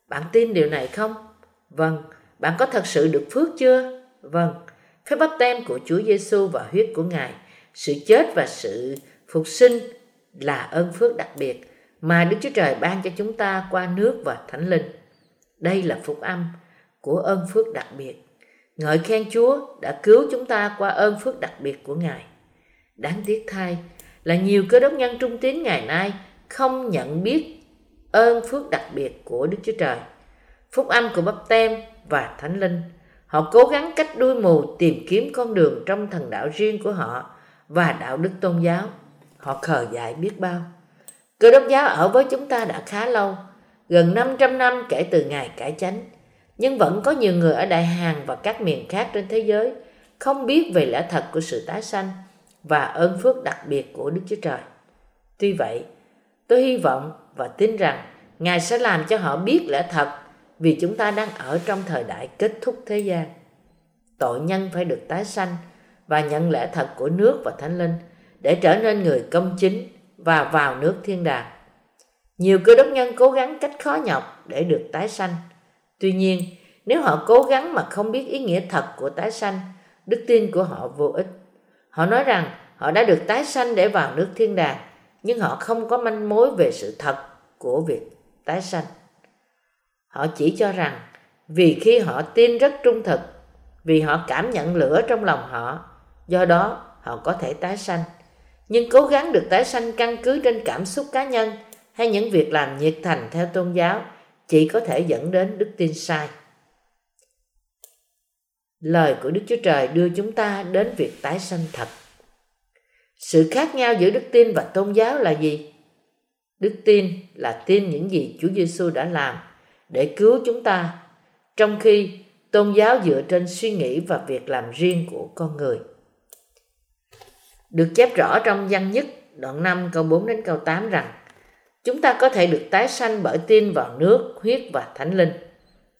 Bạn tin điều này không? Vâng, bạn có thật sự được phước chưa? Vâng, phép bắp tem của Chúa Giêsu và huyết của Ngài, sự chết và sự phục sinh là ơn phước đặc biệt mà Đức Chúa Trời ban cho chúng ta qua nước và Thánh Linh. Đây là phúc âm của ơn phước đặc biệt. Ngợi khen Chúa đã cứu chúng ta qua ơn phước đặc biệt của Ngài. Đáng tiếc thay là nhiều cơ đốc nhân trung tín ngày nay không nhận biết ơn phước đặc biệt của Đức Chúa Trời. Phúc âm của bắp tem và Thánh Linh Họ cố gắng cách đuôi mù tìm kiếm con đường trong thần đạo riêng của họ và đạo đức tôn giáo. Họ khờ dại biết bao. Cơ đốc giáo ở với chúng ta đã khá lâu, gần 500 năm kể từ ngày cải chánh. Nhưng vẫn có nhiều người ở Đại Hàn và các miền khác trên thế giới không biết về lẽ thật của sự tái sanh và ơn phước đặc biệt của Đức Chúa Trời. Tuy vậy, tôi hy vọng và tin rằng Ngài sẽ làm cho họ biết lẽ thật vì chúng ta đang ở trong thời đại kết thúc thế gian. Tội nhân phải được tái sanh và nhận lẽ thật của nước và thánh linh để trở nên người công chính và vào nước thiên đàng. Nhiều cơ đốc nhân cố gắng cách khó nhọc để được tái sanh. Tuy nhiên, nếu họ cố gắng mà không biết ý nghĩa thật của tái sanh, đức tin của họ vô ích. Họ nói rằng họ đã được tái sanh để vào nước thiên đàng, nhưng họ không có manh mối về sự thật của việc tái sanh. Họ chỉ cho rằng vì khi họ tin rất trung thực vì họ cảm nhận lửa trong lòng họ do đó họ có thể tái sanh nhưng cố gắng được tái sanh căn cứ trên cảm xúc cá nhân hay những việc làm nhiệt thành theo tôn giáo chỉ có thể dẫn đến đức tin sai. Lời của đức chúa trời đưa chúng ta đến việc tái sanh thật. Sự khác nhau giữa đức tin và tôn giáo là gì? Đức tin là tin những gì chúa giêsu đã làm để cứu chúng ta, trong khi tôn giáo dựa trên suy nghĩ và việc làm riêng của con người được chép rõ trong văn nhất đoạn 5 câu 4 đến câu 8 rằng chúng ta có thể được tái sanh bởi tin vào nước, huyết và thánh linh.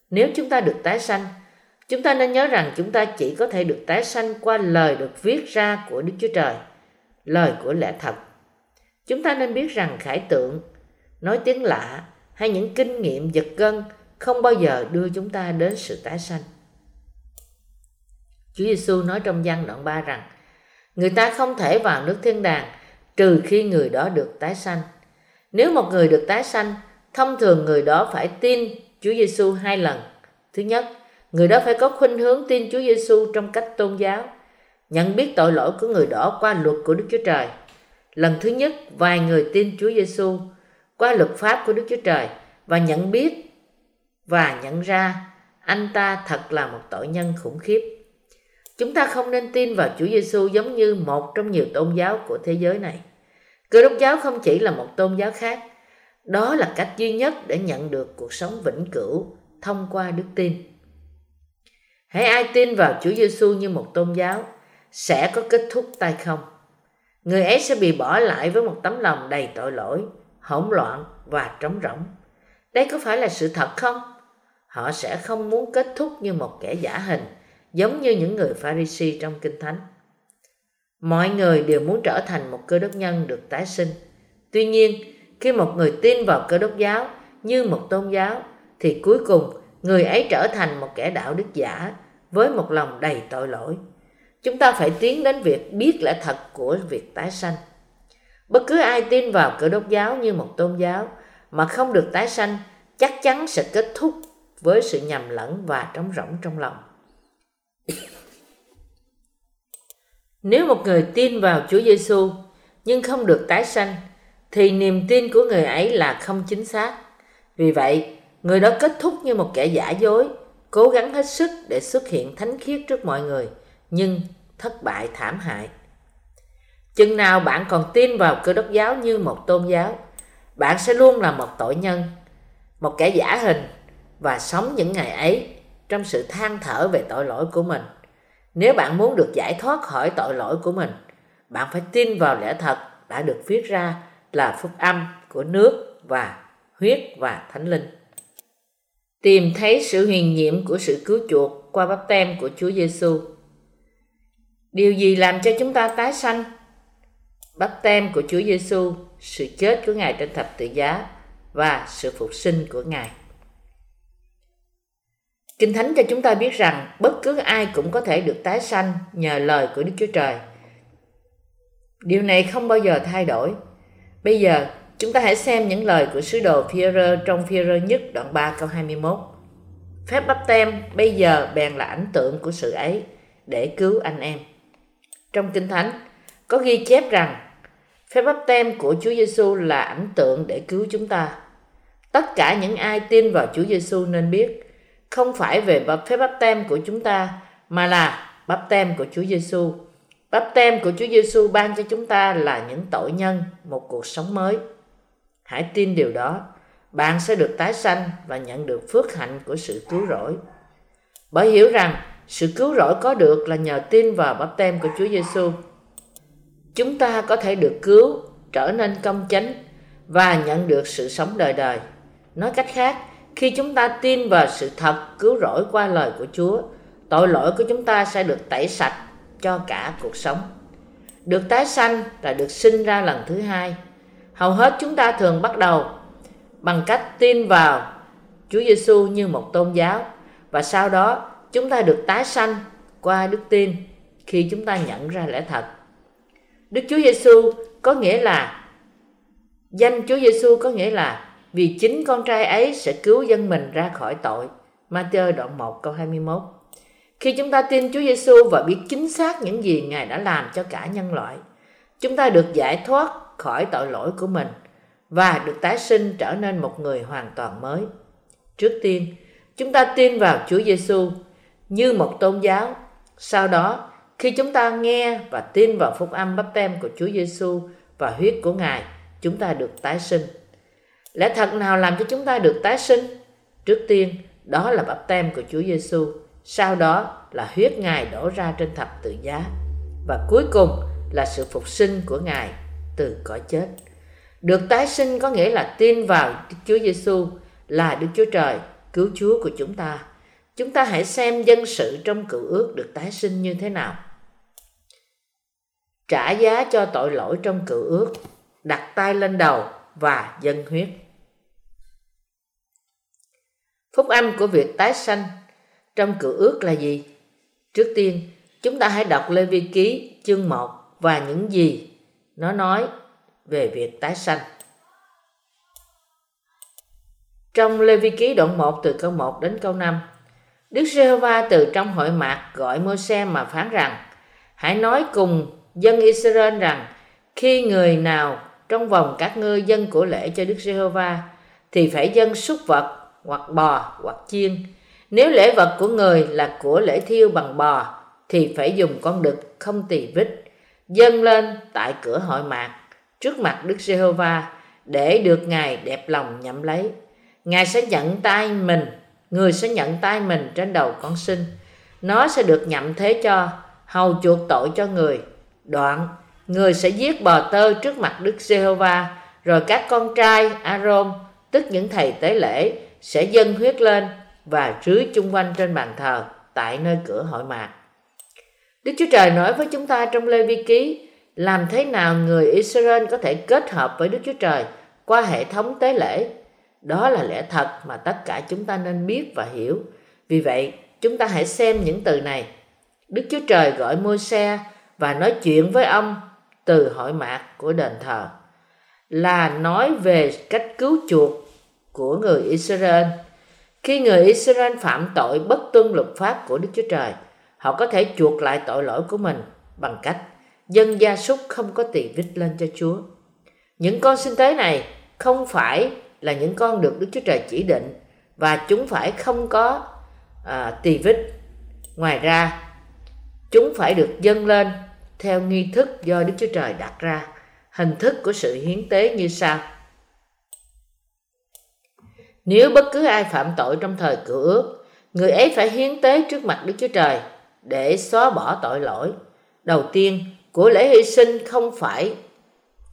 Nếu chúng ta được tái sanh, chúng ta nên nhớ rằng chúng ta chỉ có thể được tái sanh qua lời được viết ra của Đức Chúa Trời, lời của lẽ thật. Chúng ta nên biết rằng khải tượng, nói tiếng lạ hay những kinh nghiệm giật gân không bao giờ đưa chúng ta đến sự tái sanh. Chúa Giêsu nói trong văn đoạn 3 rằng người ta không thể vào nước thiên đàng trừ khi người đó được tái sanh. Nếu một người được tái sanh, thông thường người đó phải tin Chúa Giêsu hai lần. Thứ nhất, người đó phải có khuynh hướng tin Chúa Giêsu trong cách tôn giáo, nhận biết tội lỗi của người đó qua luật của Đức Chúa Trời. Lần thứ nhất, vài người tin Chúa Giêsu qua luật pháp của Đức Chúa Trời và nhận biết và nhận ra anh ta thật là một tội nhân khủng khiếp. Chúng ta không nên tin vào Chúa Giêsu giống như một trong nhiều tôn giáo của thế giới này. Cơ đốc giáo không chỉ là một tôn giáo khác, đó là cách duy nhất để nhận được cuộc sống vĩnh cửu thông qua đức tin. Hãy ai tin vào Chúa Giêsu như một tôn giáo sẽ có kết thúc tay không. Người ấy sẽ bị bỏ lại với một tấm lòng đầy tội lỗi, hỗn loạn và trống rỗng. Đây có phải là sự thật không? Họ sẽ không muốn kết thúc như một kẻ giả hình giống như những người Pharisee trong Kinh Thánh. Mọi người đều muốn trở thành một cơ đốc nhân được tái sinh. Tuy nhiên, khi một người tin vào cơ đốc giáo như một tôn giáo, thì cuối cùng người ấy trở thành một kẻ đạo đức giả với một lòng đầy tội lỗi. Chúng ta phải tiến đến việc biết lẽ thật của việc tái sanh. Bất cứ ai tin vào cơ đốc giáo như một tôn giáo mà không được tái sanh chắc chắn sẽ kết thúc với sự nhầm lẫn và trống rỗng trong lòng. Nếu một người tin vào Chúa Giêsu nhưng không được tái sanh thì niềm tin của người ấy là không chính xác. Vì vậy, người đó kết thúc như một kẻ giả dối, cố gắng hết sức để xuất hiện thánh khiết trước mọi người, nhưng thất bại thảm hại. Chừng nào bạn còn tin vào cơ đốc giáo như một tôn giáo, bạn sẽ luôn là một tội nhân, một kẻ giả hình và sống những ngày ấy trong sự than thở về tội lỗi của mình. Nếu bạn muốn được giải thoát khỏi tội lỗi của mình, bạn phải tin vào lẽ thật đã được viết ra là phúc âm của nước và huyết và thánh linh. Tìm thấy sự huyền nhiệm của sự cứu chuộc qua bắp tem của Chúa Giêsu. Điều gì làm cho chúng ta tái sanh? Bắp tem của Chúa Giêsu, sự chết của Ngài trên thập tự giá và sự phục sinh của Ngài. Kinh Thánh cho chúng ta biết rằng bất cứ ai cũng có thể được tái sanh nhờ lời của Đức Chúa Trời. Điều này không bao giờ thay đổi. Bây giờ, chúng ta hãy xem những lời của sứ đồ Phi-rơ trong Phi-rơ nhất đoạn 3 câu 21. Phép bắp tem bây giờ bèn là ảnh tượng của sự ấy để cứu anh em. Trong Kinh Thánh có ghi chép rằng phép bắp tem của Chúa Giêsu là ảnh tượng để cứu chúng ta. Tất cả những ai tin vào Chúa Giêsu nên biết không phải về phép bắp tem của chúng ta mà là bắp tem của Chúa Giêsu. Bắp tem của Chúa Giêsu ban cho chúng ta là những tội nhân, một cuộc sống mới. Hãy tin điều đó, bạn sẽ được tái sanh và nhận được phước hạnh của sự cứu rỗi. Bởi hiểu rằng sự cứu rỗi có được là nhờ tin vào bắp tem của Chúa Giêsu. Chúng ta có thể được cứu, trở nên công chánh và nhận được sự sống đời đời. Nói cách khác, khi chúng ta tin vào sự thật cứu rỗi qua lời của Chúa, tội lỗi của chúng ta sẽ được tẩy sạch cho cả cuộc sống. Được tái sanh là được sinh ra lần thứ hai. Hầu hết chúng ta thường bắt đầu bằng cách tin vào Chúa Giêsu như một tôn giáo và sau đó chúng ta được tái sanh qua đức tin khi chúng ta nhận ra lẽ thật. Đức Chúa Giêsu có nghĩa là danh Chúa Giêsu có nghĩa là vì chính con trai ấy sẽ cứu dân mình ra khỏi tội Matthew đoạn 1 câu 21 Khi chúng ta tin Chúa Giêsu và biết chính xác những gì Ngài đã làm cho cả nhân loại, chúng ta được giải thoát khỏi tội lỗi của mình và được tái sinh trở nên một người hoàn toàn mới. Trước tiên, chúng ta tin vào Chúa Giêsu như một tôn giáo. Sau đó, khi chúng ta nghe và tin vào phúc âm bắp tem của Chúa Giêsu và huyết của Ngài, chúng ta được tái sinh. Lẽ thật nào làm cho chúng ta được tái sinh? Trước tiên, đó là bắp tem của Chúa Giêsu. Sau đó là huyết Ngài đổ ra trên thập tự giá. Và cuối cùng là sự phục sinh của Ngài từ cõi chết. Được tái sinh có nghĩa là tin vào Chúa Giêsu là Đức Chúa Trời, cứu Chúa của chúng ta. Chúng ta hãy xem dân sự trong cựu ước được tái sinh như thế nào. Trả giá cho tội lỗi trong cựu ước, đặt tay lên đầu và dân huyết. Phúc âm của việc tái sanh trong cựu ước là gì? Trước tiên, chúng ta hãy đọc Lê Vi Ký chương 1 và những gì nó nói về việc tái sanh. Trong Lê Vi Ký đoạn 1 từ câu 1 đến câu 5, Đức Giê-hô-va từ trong hội mạc gọi Môi-se mà phán rằng: Hãy nói cùng dân Israel rằng khi người nào trong vòng các ngươi dân của lễ cho Đức Giê-hô-va thì phải dân súc vật hoặc bò hoặc chiên. Nếu lễ vật của người là của lễ thiêu bằng bò thì phải dùng con đực không tỳ vít dâng lên tại cửa hội mạc trước mặt Đức Giê-hô-va để được Ngài đẹp lòng nhậm lấy. Ngài sẽ nhận tay mình, người sẽ nhận tay mình trên đầu con sinh. Nó sẽ được nhậm thế cho, hầu chuộc tội cho người. Đoạn, người sẽ giết bò tơ trước mặt Đức Giê-hô-va, rồi các con trai A-rôn, tức những thầy tế lễ, sẽ dâng huyết lên và rưới chung quanh trên bàn thờ tại nơi cửa hội mạc. Đức Chúa Trời nói với chúng ta trong Lê Vi Ký làm thế nào người Israel có thể kết hợp với Đức Chúa Trời qua hệ thống tế lễ. Đó là lẽ thật mà tất cả chúng ta nên biết và hiểu. Vì vậy, chúng ta hãy xem những từ này. Đức Chúa Trời gọi môi xe và nói chuyện với ông từ hội mạc của đền thờ là nói về cách cứu chuộc của người Israel. Khi người Israel phạm tội bất tuân luật pháp của Đức Chúa Trời, họ có thể chuộc lại tội lỗi của mình bằng cách dân gia súc không có tỳ vít lên cho Chúa. Những con sinh tế này không phải là những con được Đức Chúa Trời chỉ định và chúng phải không có à, tỳ vít. Ngoài ra, chúng phải được dâng lên theo nghi thức do Đức Chúa Trời đặt ra. Hình thức của sự hiến tế như sau. Nếu bất cứ ai phạm tội trong thời cựu ước, người ấy phải hiến tế trước mặt Đức Chúa Trời để xóa bỏ tội lỗi. Đầu tiên, của lễ hy sinh không phải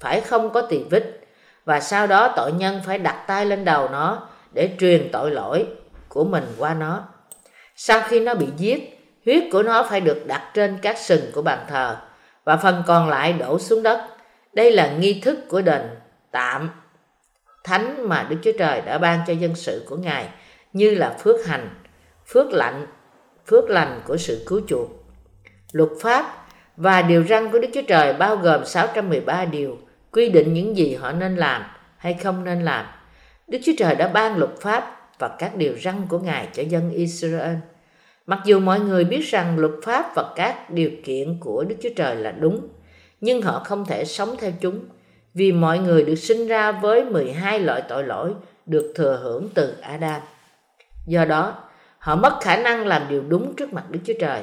phải không có tỳ vết và sau đó tội nhân phải đặt tay lên đầu nó để truyền tội lỗi của mình qua nó. Sau khi nó bị giết, huyết của nó phải được đặt trên các sừng của bàn thờ và phần còn lại đổ xuống đất. Đây là nghi thức của đền tạm thánh mà Đức Chúa Trời đã ban cho dân sự của Ngài như là phước hành, phước lạnh, phước lành của sự cứu chuộc. Luật pháp và điều răn của Đức Chúa Trời bao gồm 613 điều quy định những gì họ nên làm hay không nên làm. Đức Chúa Trời đã ban luật pháp và các điều răn của Ngài cho dân Israel. Mặc dù mọi người biết rằng luật pháp và các điều kiện của Đức Chúa Trời là đúng, nhưng họ không thể sống theo chúng vì mọi người được sinh ra với 12 loại tội lỗi được thừa hưởng từ Adam. Do đó, họ mất khả năng làm điều đúng trước mặt Đức Chúa Trời.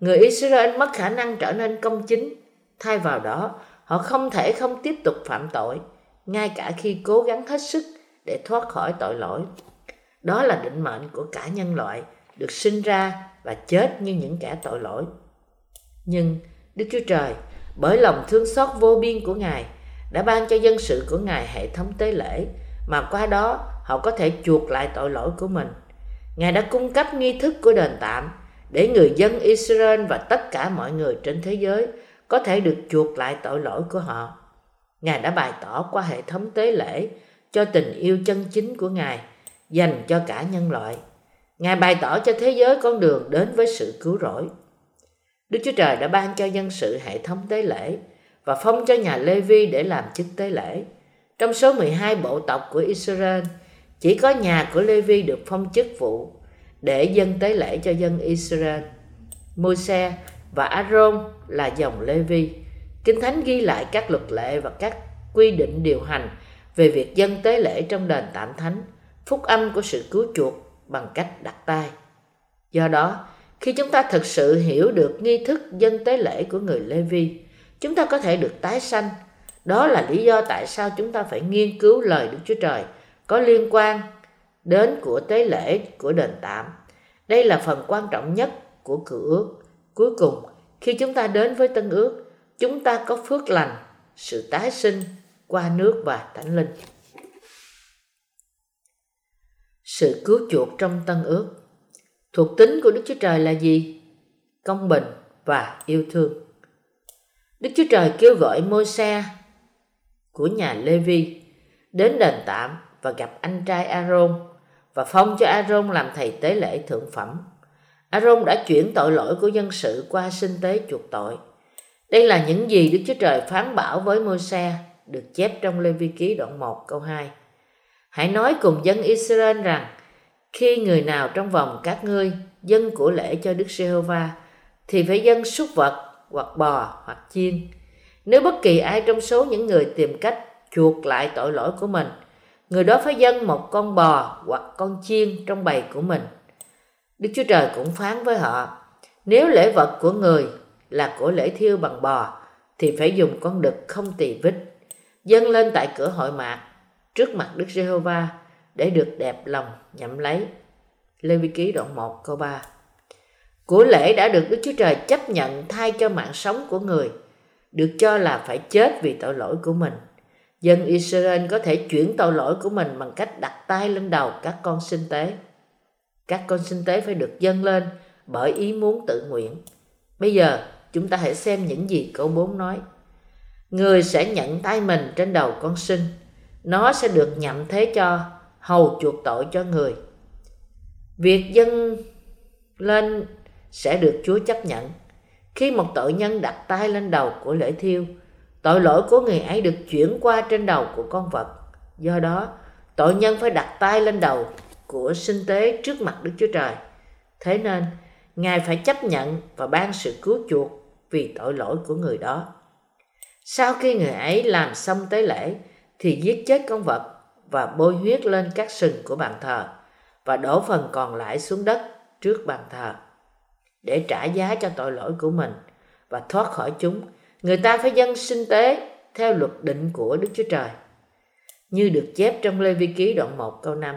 Người Israel mất khả năng trở nên công chính, thay vào đó, họ không thể không tiếp tục phạm tội, ngay cả khi cố gắng hết sức để thoát khỏi tội lỗi. Đó là định mệnh của cả nhân loại, được sinh ra và chết như những kẻ tội lỗi. Nhưng Đức Chúa Trời, bởi lòng thương xót vô biên của Ngài, đã ban cho dân sự của Ngài hệ thống tế lễ mà qua đó họ có thể chuộc lại tội lỗi của mình. Ngài đã cung cấp nghi thức của đền tạm để người dân Israel và tất cả mọi người trên thế giới có thể được chuộc lại tội lỗi của họ. Ngài đã bày tỏ qua hệ thống tế lễ cho tình yêu chân chính của Ngài dành cho cả nhân loại. Ngài bày tỏ cho thế giới con đường đến với sự cứu rỗi. Đức Chúa Trời đã ban cho dân sự hệ thống tế lễ và phong cho nhà Lê Vi để làm chức tế lễ. Trong số 12 bộ tộc của Israel, chỉ có nhà của Lê Vi được phong chức vụ để dân tế lễ cho dân Israel. Môi-se và Aaron là dòng Lê-vi. Kinh Thánh ghi lại các luật lệ và các quy định điều hành về việc dân tế lễ trong đền tạm thánh, phúc âm của sự cứu chuộc bằng cách đặt tay. Do đó, khi chúng ta thực sự hiểu được nghi thức dân tế lễ của người Lê-vi, chúng ta có thể được tái sanh. Đó là lý do tại sao chúng ta phải nghiên cứu lời Đức Chúa Trời có liên quan đến của tế lễ của đền tạm. Đây là phần quan trọng nhất của cựu ước. Cuối cùng, khi chúng ta đến với tân ước, chúng ta có phước lành, sự tái sinh qua nước và thánh linh. Sự cứu chuộc trong tân ước Thuộc tính của Đức Chúa Trời là gì? Công bình và yêu thương. Đức Chúa Trời kêu gọi môi xe của nhà Lê Vi đến đền tạm và gặp anh trai Aaron và phong cho Aaron làm thầy tế lễ thượng phẩm. Aaron đã chuyển tội lỗi của dân sự qua sinh tế chuộc tội. Đây là những gì Đức Chúa Trời phán bảo với môi xe được chép trong Lê Vi Ký đoạn 1 câu 2. Hãy nói cùng dân Israel rằng khi người nào trong vòng các ngươi dân của lễ cho Đức Giê-hô-va thì phải dân súc vật hoặc bò hoặc chiên. Nếu bất kỳ ai trong số những người tìm cách chuộc lại tội lỗi của mình, người đó phải dâng một con bò hoặc con chiên trong bầy của mình. Đức Chúa Trời cũng phán với họ, nếu lễ vật của người là của lễ thiêu bằng bò, thì phải dùng con đực không tỳ vít, dâng lên tại cửa hội mạc, trước mặt Đức Giê-hô-va để được đẹp lòng nhậm lấy. Lê Vi Ký đoạn 1 câu 3 Của lễ đã được Đức Chúa Trời chấp nhận thay cho mạng sống của người, được cho là phải chết vì tội lỗi của mình. Dân Israel có thể chuyển tội lỗi của mình bằng cách đặt tay lên đầu các con sinh tế. Các con sinh tế phải được dâng lên bởi ý muốn tự nguyện. Bây giờ chúng ta hãy xem những gì câu 4 nói. Người sẽ nhận tay mình trên đầu con sinh. Nó sẽ được nhậm thế cho hầu chuộc tội cho người. Việc dâng lên sẽ được Chúa chấp nhận. Khi một tội nhân đặt tay lên đầu của lễ thiêu, tội lỗi của người ấy được chuyển qua trên đầu của con vật. Do đó, tội nhân phải đặt tay lên đầu của sinh tế trước mặt Đức Chúa Trời. Thế nên, Ngài phải chấp nhận và ban sự cứu chuộc vì tội lỗi của người đó. Sau khi người ấy làm xong tế lễ, thì giết chết con vật và bôi huyết lên các sừng của bàn thờ và đổ phần còn lại xuống đất trước bàn thờ. Để trả giá cho tội lỗi của mình và thoát khỏi chúng, người ta phải dâng sinh tế theo luật định của Đức Chúa Trời. Như được chép trong Lê Vi Ký đoạn 1 câu 5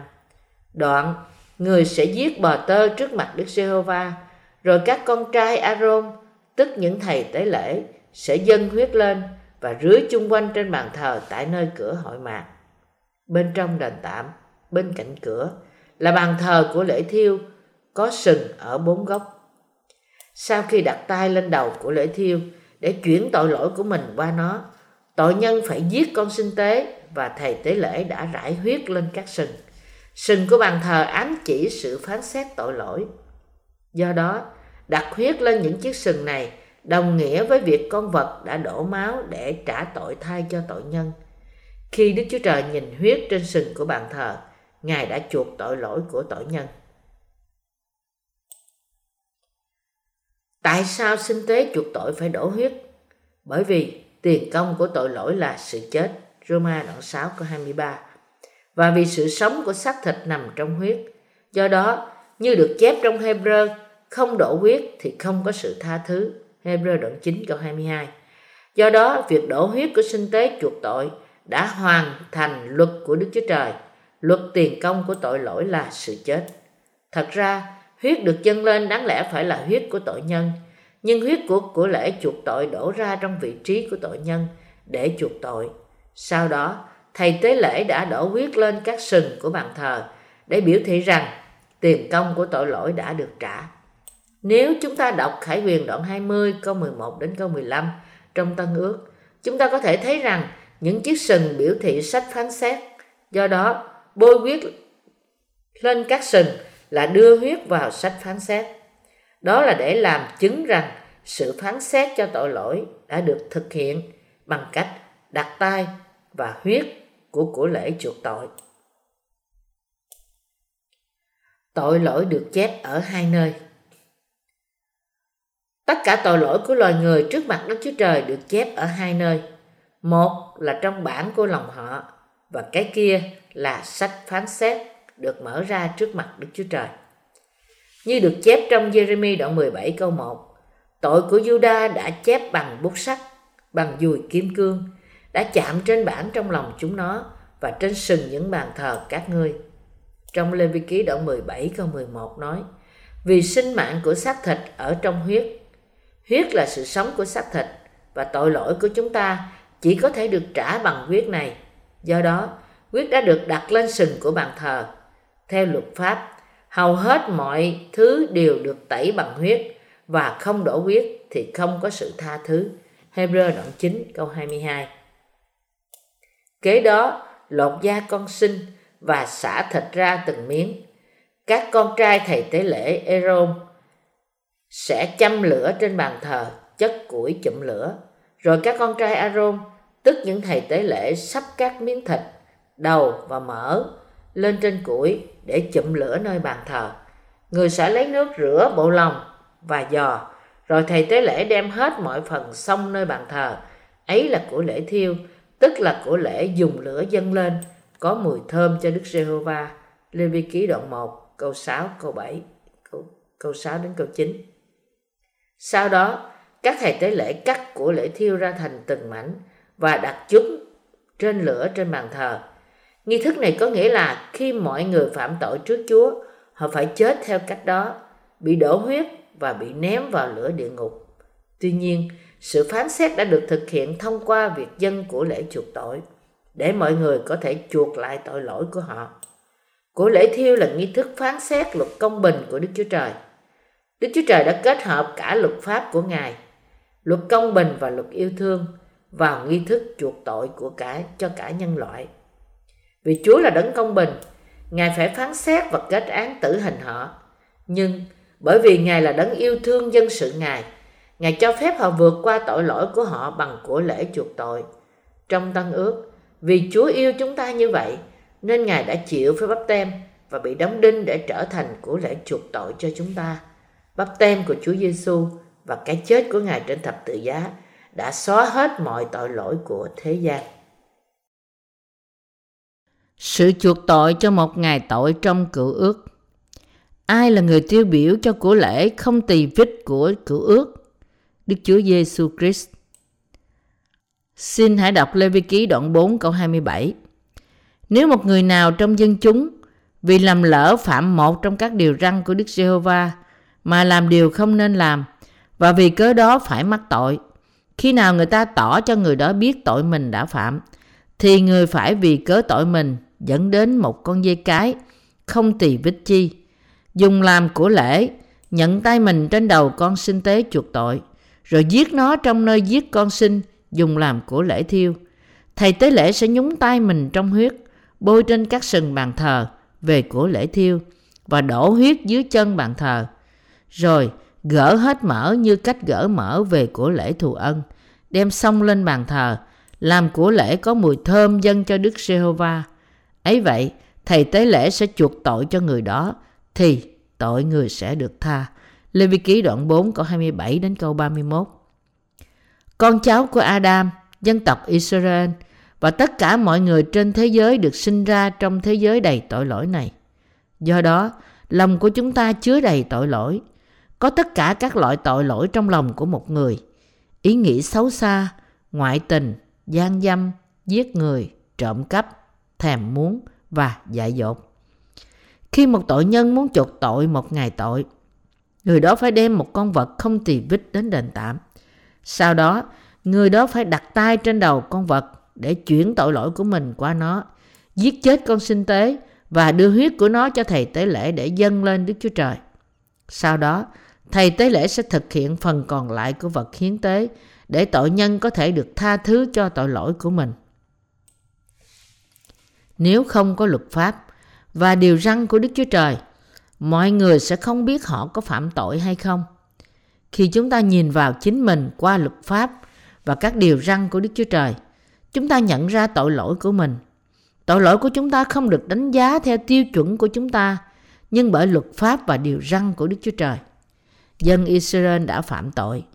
đoạn, người sẽ giết bò tơ trước mặt Đức Giê-hô-va, rồi các con trai Aaron tức những thầy tế lễ, sẽ dâng huyết lên và rưới chung quanh trên bàn thờ tại nơi cửa hội mạc. Bên trong đền tạm, bên cạnh cửa, là bàn thờ của lễ thiêu, có sừng ở bốn góc. Sau khi đặt tay lên đầu của lễ thiêu để chuyển tội lỗi của mình qua nó, tội nhân phải giết con sinh tế và thầy tế lễ đã rải huyết lên các sừng. Sừng của bàn thờ ám chỉ sự phán xét tội lỗi. Do đó, đặt huyết lên những chiếc sừng này đồng nghĩa với việc con vật đã đổ máu để trả tội thay cho tội nhân khi Đức Chúa Trời nhìn huyết trên sừng của bàn thờ, Ngài đã chuộc tội lỗi của tội nhân. Tại sao sinh tế chuộc tội phải đổ huyết? Bởi vì tiền công của tội lỗi là sự chết. Roma đoạn 6 câu 23 Và vì sự sống của xác thịt nằm trong huyết. Do đó, như được chép trong Hebrew, không đổ huyết thì không có sự tha thứ. Hebrew đoạn 9 câu 22 Do đó, việc đổ huyết của sinh tế chuộc tội đã hoàn thành luật của Đức Chúa Trời. Luật tiền công của tội lỗi là sự chết. Thật ra, huyết được dâng lên đáng lẽ phải là huyết của tội nhân, nhưng huyết của của lễ chuộc tội đổ ra trong vị trí của tội nhân để chuộc tội. Sau đó, thầy tế lễ đã đổ huyết lên các sừng của bàn thờ để biểu thị rằng tiền công của tội lỗi đã được trả. Nếu chúng ta đọc Khải Huyền đoạn 20 câu 11 đến câu 15 trong Tân Ước, chúng ta có thể thấy rằng những chiếc sừng biểu thị sách phán xét. Do đó, bôi huyết lên các sừng là đưa huyết vào sách phán xét. Đó là để làm chứng rằng sự phán xét cho tội lỗi đã được thực hiện bằng cách đặt tay và huyết của của lễ chuộc tội. Tội lỗi được chép ở hai nơi. Tất cả tội lỗi của loài người trước mặt Đức Chúa Trời được chép ở hai nơi. Một là trong bản của lòng họ và cái kia là sách phán xét được mở ra trước mặt Đức Chúa Trời. Như được chép trong Jeremy đoạn 17 câu 1, tội của Juda đã chép bằng bút sắt, bằng dùi kim cương, đã chạm trên bản trong lòng chúng nó và trên sừng những bàn thờ các ngươi. Trong Lê Vi Ký đoạn 17 câu 11 nói, vì sinh mạng của xác thịt ở trong huyết, huyết là sự sống của xác thịt và tội lỗi của chúng ta chỉ có thể được trả bằng huyết này. Do đó, huyết đã được đặt lên sừng của bàn thờ. Theo luật pháp, hầu hết mọi thứ đều được tẩy bằng huyết và không đổ huyết thì không có sự tha thứ. Hebrew đoạn 9 câu 22 Kế đó, lột da con sinh và xả thịt ra từng miếng. Các con trai thầy tế lễ Aaron sẽ châm lửa trên bàn thờ, chất củi chụm lửa. Rồi các con trai Aaron, tức những thầy tế lễ sắp các miếng thịt, đầu và mỡ lên trên củi để chụm lửa nơi bàn thờ. Người sẽ lấy nước rửa bộ lòng và giò, rồi thầy tế lễ đem hết mọi phần xong nơi bàn thờ. Ấy là của lễ thiêu, tức là của lễ dùng lửa dâng lên, có mùi thơm cho Đức Giê-hô-va. Lê Vi Ký đoạn 1, câu 6, câu 7, câu, câu 6 đến câu 9. Sau đó, các thầy tế lễ cắt của lễ thiêu ra thành từng mảnh và đặt chúng trên lửa trên bàn thờ. Nghi thức này có nghĩa là khi mọi người phạm tội trước Chúa, họ phải chết theo cách đó, bị đổ huyết và bị ném vào lửa địa ngục. Tuy nhiên, sự phán xét đã được thực hiện thông qua việc dân của lễ chuộc tội, để mọi người có thể chuộc lại tội lỗi của họ. Của lễ thiêu là nghi thức phán xét luật công bình của Đức Chúa Trời. Đức Chúa Trời đã kết hợp cả luật pháp của Ngài, luật công bình và luật yêu thương vào nghi thức chuộc tội của cả cho cả nhân loại. Vì Chúa là đấng công bình, Ngài phải phán xét và kết án tử hình họ. Nhưng bởi vì Ngài là đấng yêu thương dân sự Ngài, Ngài cho phép họ vượt qua tội lỗi của họ bằng của lễ chuộc tội. Trong Tân ước, vì Chúa yêu chúng ta như vậy, nên Ngài đã chịu phải bắp tem và bị đóng đinh để trở thành của lễ chuộc tội cho chúng ta. Bắp tem của Chúa Giêsu và cái chết của Ngài trên thập tự giá đã xóa hết mọi tội lỗi của thế gian. Sự chuộc tội cho một ngày tội trong cựu ước Ai là người tiêu biểu cho của lễ không tỳ vết của cựu ước? Đức Chúa Giêsu Christ. Xin hãy đọc Lê Vi Ký đoạn 4 câu 27. Nếu một người nào trong dân chúng vì làm lỡ phạm một trong các điều răn của Đức Giê-hô-va mà làm điều không nên làm. Và vì cớ đó phải mắc tội, khi nào người ta tỏ cho người đó biết tội mình đã phạm, thì người phải vì cớ tội mình dẫn đến một con dê cái không tỳ vết chi. Dùng làm của lễ nhận tay mình trên đầu con sinh tế chuộc tội rồi giết nó trong nơi giết con sinh dùng làm của lễ thiêu. Thầy tế lễ sẽ nhúng tay mình trong huyết bôi trên các sừng bàn thờ về của lễ thiêu và đổ huyết dưới chân bàn thờ rồi gỡ hết mỡ như cách gỡ mỡ về của lễ thù ân đem xong lên bàn thờ làm của lễ có mùi thơm dâng cho Đức Giê-hô-va. Ấy vậy, thầy tế lễ sẽ chuộc tội cho người đó, thì tội người sẽ được tha. Lê Vi Ký đoạn 4 câu 27 đến câu 31. Con cháu của Adam, dân tộc Israel và tất cả mọi người trên thế giới được sinh ra trong thế giới đầy tội lỗi này. Do đó, lòng của chúng ta chứa đầy tội lỗi. Có tất cả các loại tội lỗi trong lòng của một người. Ý nghĩ xấu xa, ngoại tình, gian dâm, giết người, trộm cắp, thèm muốn và dại dột. Khi một tội nhân muốn chuộc tội một ngày tội, người đó phải đem một con vật không tỳ vít đến đền tạm. Sau đó, người đó phải đặt tay trên đầu con vật để chuyển tội lỗi của mình qua nó, giết chết con sinh tế và đưa huyết của nó cho thầy tế lễ để dâng lên Đức Chúa Trời. Sau đó, thầy tế lễ sẽ thực hiện phần còn lại của vật hiến tế để tội nhân có thể được tha thứ cho tội lỗi của mình. Nếu không có luật pháp và điều răn của Đức Chúa Trời, mọi người sẽ không biết họ có phạm tội hay không. Khi chúng ta nhìn vào chính mình qua luật pháp và các điều răn của Đức Chúa Trời, chúng ta nhận ra tội lỗi của mình. Tội lỗi của chúng ta không được đánh giá theo tiêu chuẩn của chúng ta, nhưng bởi luật pháp và điều răn của Đức Chúa Trời. Dân Israel đã phạm tội,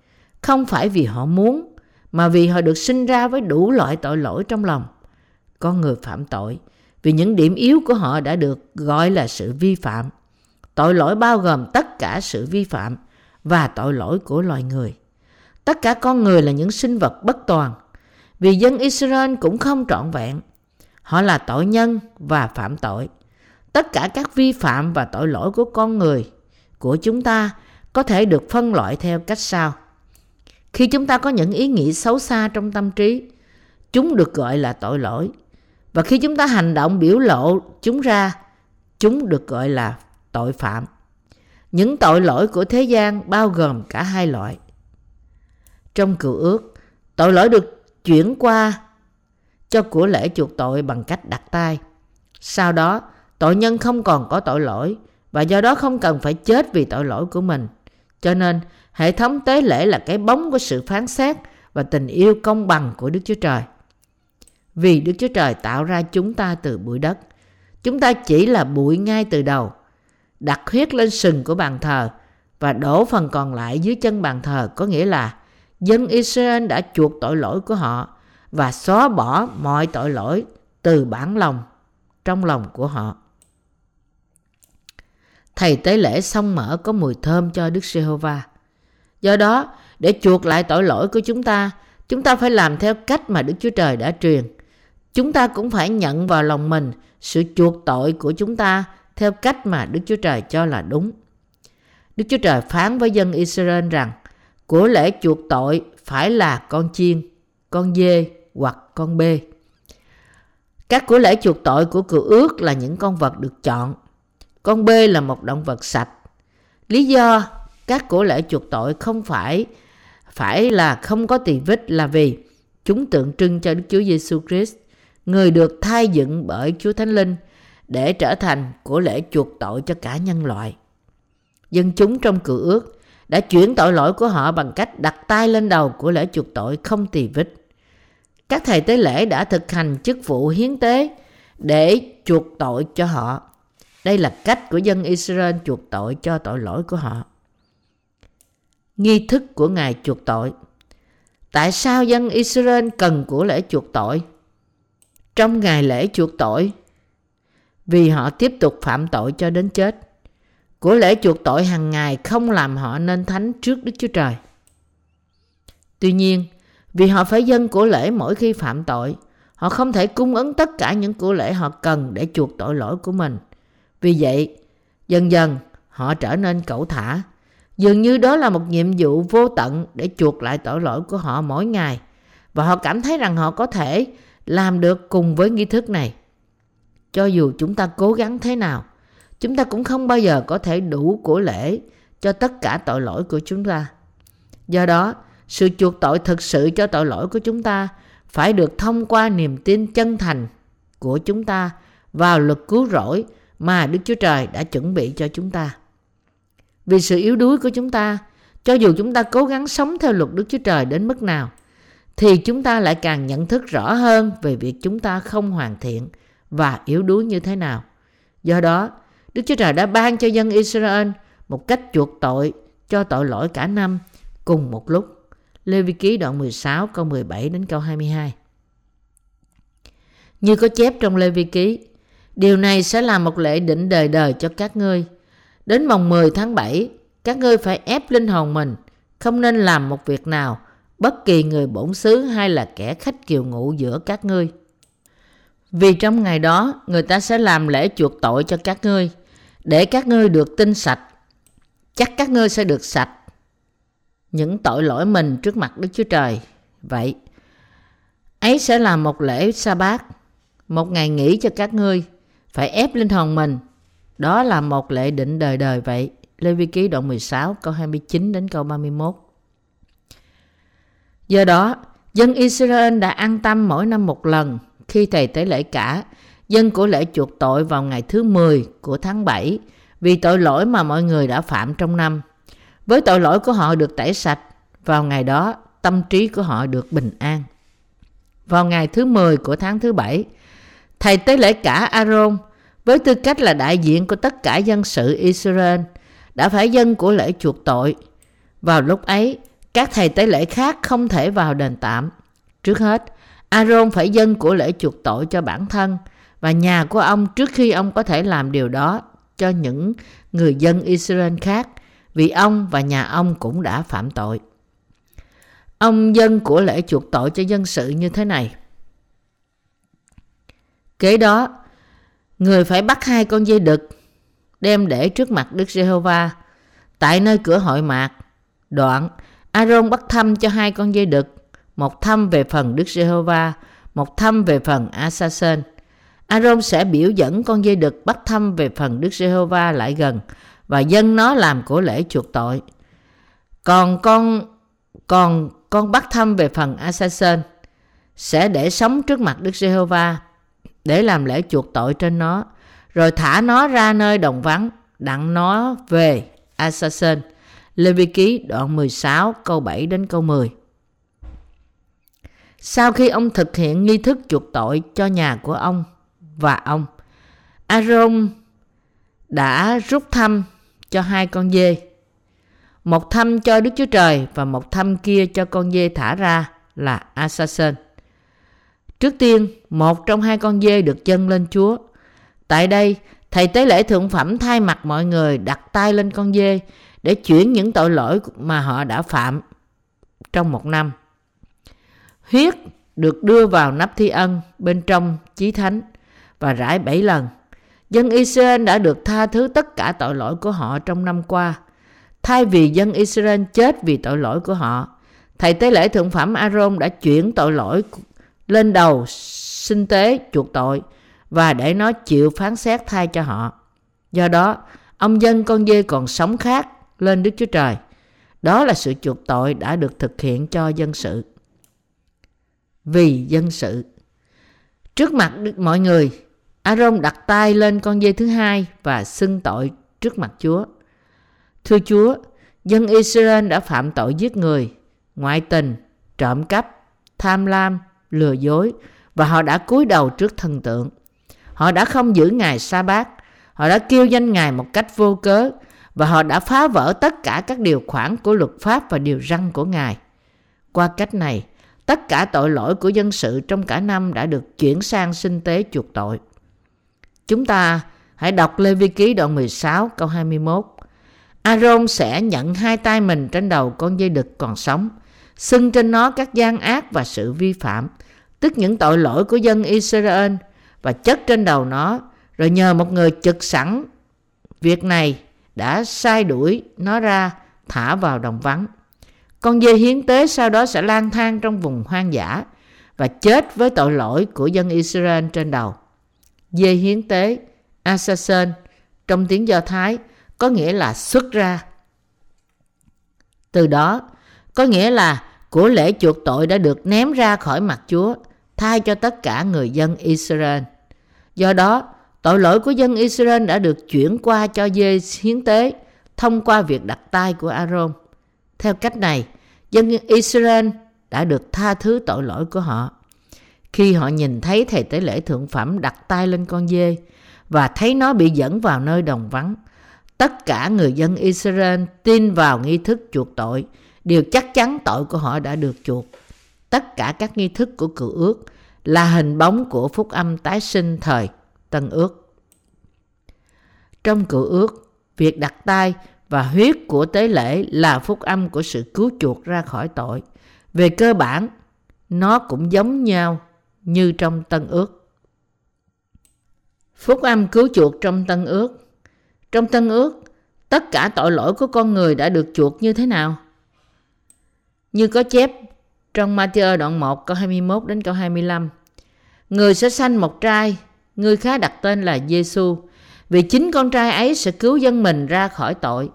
không phải vì họ muốn, mà vì họ được sinh ra với đủ loại tội lỗi trong lòng. Con người phạm tội vì những điểm yếu của họ đã được gọi là sự vi phạm. Tội lỗi bao gồm tất cả sự vi phạm và tội lỗi của loài người. Tất cả con người là những sinh vật bất toàn, vì dân Israel cũng không trọn vẹn. Họ là tội nhân và phạm tội. Tất cả các vi phạm và tội lỗi của con người, của chúng ta có thể được phân loại theo cách sau. Khi chúng ta có những ý nghĩ xấu xa trong tâm trí, chúng được gọi là tội lỗi. Và khi chúng ta hành động biểu lộ chúng ra, chúng được gọi là tội phạm. Những tội lỗi của thế gian bao gồm cả hai loại. Trong cựu ước, tội lỗi được chuyển qua cho của lễ chuộc tội bằng cách đặt tay. Sau đó, tội nhân không còn có tội lỗi và do đó không cần phải chết vì tội lỗi của mình. Cho nên, hệ thống tế lễ là cái bóng của sự phán xét và tình yêu công bằng của Đức Chúa Trời. Vì Đức Chúa Trời tạo ra chúng ta từ bụi đất, chúng ta chỉ là bụi ngay từ đầu. Đặt huyết lên sừng của bàn thờ và đổ phần còn lại dưới chân bàn thờ có nghĩa là dân Israel đã chuộc tội lỗi của họ và xóa bỏ mọi tội lỗi từ bản lòng trong lòng của họ. Thầy tế lễ xong mở có mùi thơm cho Đức Giê-hô-va. Do đó, để chuộc lại tội lỗi của chúng ta, chúng ta phải làm theo cách mà Đức Chúa Trời đã truyền. Chúng ta cũng phải nhận vào lòng mình sự chuộc tội của chúng ta theo cách mà Đức Chúa Trời cho là đúng. Đức Chúa Trời phán với dân Israel rằng của lễ chuộc tội phải là con chiên, con dê hoặc con bê. Các của lễ chuộc tội của cựu ước là những con vật được chọn. Con bê là một động vật sạch. Lý do các của lễ chuộc tội không phải phải là không có tỳ vết là vì chúng tượng trưng cho Đức Chúa Giêsu Christ, người được thay dựng bởi Chúa Thánh Linh để trở thành của lễ chuộc tội cho cả nhân loại. Dân chúng trong cựu ước đã chuyển tội lỗi của họ bằng cách đặt tay lên đầu của lễ chuộc tội không tỳ vết. Các thầy tế lễ đã thực hành chức vụ hiến tế để chuộc tội cho họ. Đây là cách của dân Israel chuộc tội cho tội lỗi của họ. Nghi thức của Ngài chuộc tội Tại sao dân Israel cần của lễ chuộc tội? Trong ngày lễ chuộc tội, vì họ tiếp tục phạm tội cho đến chết. Của lễ chuộc tội hàng ngày không làm họ nên thánh trước Đức Chúa Trời. Tuy nhiên, vì họ phải dâng của lễ mỗi khi phạm tội, họ không thể cung ứng tất cả những của lễ họ cần để chuộc tội lỗi của mình. Vì vậy, dần dần họ trở nên cẩu thả. Dường như đó là một nhiệm vụ vô tận để chuộc lại tội lỗi của họ mỗi ngày. Và họ cảm thấy rằng họ có thể làm được cùng với nghi thức này. Cho dù chúng ta cố gắng thế nào, chúng ta cũng không bao giờ có thể đủ của lễ cho tất cả tội lỗi của chúng ta. Do đó, sự chuộc tội thực sự cho tội lỗi của chúng ta phải được thông qua niềm tin chân thành của chúng ta vào luật cứu rỗi mà Đức Chúa Trời đã chuẩn bị cho chúng ta. Vì sự yếu đuối của chúng ta, cho dù chúng ta cố gắng sống theo luật Đức Chúa Trời đến mức nào, thì chúng ta lại càng nhận thức rõ hơn về việc chúng ta không hoàn thiện và yếu đuối như thế nào. Do đó, Đức Chúa Trời đã ban cho dân Israel một cách chuộc tội cho tội lỗi cả năm cùng một lúc. Lê Vi Ký đoạn 16 câu 17 đến câu 22. Như có chép trong Lê Vi Ký, điều này sẽ là một lễ định đời đời cho các ngươi. Đến mồng 10 tháng 7, các ngươi phải ép linh hồn mình, không nên làm một việc nào, bất kỳ người bổn xứ hay là kẻ khách kiều ngụ giữa các ngươi. Vì trong ngày đó, người ta sẽ làm lễ chuộc tội cho các ngươi, để các ngươi được tinh sạch. Chắc các ngươi sẽ được sạch những tội lỗi mình trước mặt Đức Chúa Trời. Vậy, ấy sẽ là một lễ sa bát, một ngày nghỉ cho các ngươi, phải ép linh hồn mình. Đó là một lễ định đời đời vậy. Lê Vi Ký đoạn 16 câu 29 đến câu 31. Do đó, dân Israel đã an tâm mỗi năm một lần khi thầy tế lễ cả, dân của lễ chuộc tội vào ngày thứ 10 của tháng 7 vì tội lỗi mà mọi người đã phạm trong năm. Với tội lỗi của họ được tẩy sạch, vào ngày đó tâm trí của họ được bình an. Vào ngày thứ 10 của tháng thứ bảy, thầy tế lễ cả Aaron với tư cách là đại diện của tất cả dân sự Israel, đã phải dân của lễ chuộc tội. Vào lúc ấy, các thầy tế lễ khác không thể vào đền tạm. Trước hết, Aaron phải dân của lễ chuộc tội cho bản thân và nhà của ông trước khi ông có thể làm điều đó cho những người dân Israel khác vì ông và nhà ông cũng đã phạm tội. Ông dân của lễ chuộc tội cho dân sự như thế này. Kế đó, người phải bắt hai con dê đực đem để trước mặt Đức Giê-hô-va tại nơi cửa hội mạc. Đoạn, Aaron bắt thăm cho hai con dê đực, một thăm về phần Đức Giê-hô-va, một thăm về phần Asasen. Aaron sẽ biểu dẫn con dê đực bắt thăm về phần Đức Giê-hô-va lại gần và dân nó làm của lễ chuộc tội. Còn con còn con bắt thăm về phần Asasen sẽ để sống trước mặt Đức Giê-hô-va để làm lễ chuộc tội trên nó, rồi thả nó ra nơi đồng vắng, đặng nó về Assassin, Lê Vi Ký đoạn 16 câu 7 đến câu 10. Sau khi ông thực hiện nghi thức chuộc tội cho nhà của ông và ông, Aaron đã rút thăm cho hai con dê. Một thăm cho Đức Chúa Trời và một thăm kia cho con dê thả ra là Assassin. Trước tiên, một trong hai con dê được dâng lên Chúa. Tại đây, thầy tế lễ thượng phẩm thay mặt mọi người đặt tay lên con dê để chuyển những tội lỗi mà họ đã phạm trong một năm. Huyết được đưa vào nắp thi ân bên trong chí thánh và rải bảy lần. Dân Israel đã được tha thứ tất cả tội lỗi của họ trong năm qua. Thay vì dân Israel chết vì tội lỗi của họ, thầy tế lễ thượng phẩm Aaron đã chuyển tội lỗi lên đầu sinh tế chuộc tội và để nó chịu phán xét thay cho họ. Do đó, ông dân con dê còn sống khác lên Đức Chúa Trời. Đó là sự chuộc tội đã được thực hiện cho dân sự. Vì dân sự. Trước mặt mọi người, Aaron đặt tay lên con dê thứ hai và xưng tội trước mặt Chúa. Thưa Chúa, dân Israel đã phạm tội giết người, ngoại tình, trộm cắp, tham lam, lừa dối và họ đã cúi đầu trước thần tượng. Họ đã không giữ ngày sa bát, họ đã kêu danh Ngài một cách vô cớ và họ đã phá vỡ tất cả các điều khoản của luật pháp và điều răn của Ngài. Qua cách này, tất cả tội lỗi của dân sự trong cả năm đã được chuyển sang sinh tế chuộc tội. Chúng ta hãy đọc Lê Vi Ký đoạn 16 câu 21. Aaron sẽ nhận hai tay mình trên đầu con dây đực còn sống, xưng trên nó các gian ác và sự vi phạm, tức những tội lỗi của dân Israel và chất trên đầu nó, rồi nhờ một người trực sẵn việc này đã sai đuổi nó ra thả vào đồng vắng. Con dê hiến tế sau đó sẽ lang thang trong vùng hoang dã và chết với tội lỗi của dân Israel trên đầu. Dê hiến tế, assassin, trong tiếng Do Thái có nghĩa là xuất ra. Từ đó, có nghĩa là của lễ chuộc tội đã được ném ra khỏi mặt Chúa, thay cho tất cả người dân Israel. Do đó, tội lỗi của dân Israel đã được chuyển qua cho dê hiến tế thông qua việc đặt tay của Aaron. Theo cách này, dân Israel đã được tha thứ tội lỗi của họ. Khi họ nhìn thấy thầy tế lễ thượng phẩm đặt tay lên con dê và thấy nó bị dẫn vào nơi đồng vắng, tất cả người dân Israel tin vào nghi thức chuộc tội, điều chắc chắn tội của họ đã được chuộc. Tất cả các nghi thức của cựu ước là hình bóng của phúc âm tái sinh thời Tân ước. Trong cựu ước, việc đặt tay và huyết của tế lễ là phúc âm của sự cứu chuộc ra khỏi tội. Về cơ bản, nó cũng giống nhau như trong Tân ước. Phúc âm cứu chuộc trong Tân ước. Trong Tân ước, tất cả tội lỗi của con người đã được chuộc như thế nào? Như có chép trong Matthew đoạn 1 câu 21 đến câu 25. Người sẽ sanh một trai, người khác đặt tên là Giêsu, vì chính con trai ấy sẽ cứu dân mình ra khỏi tội.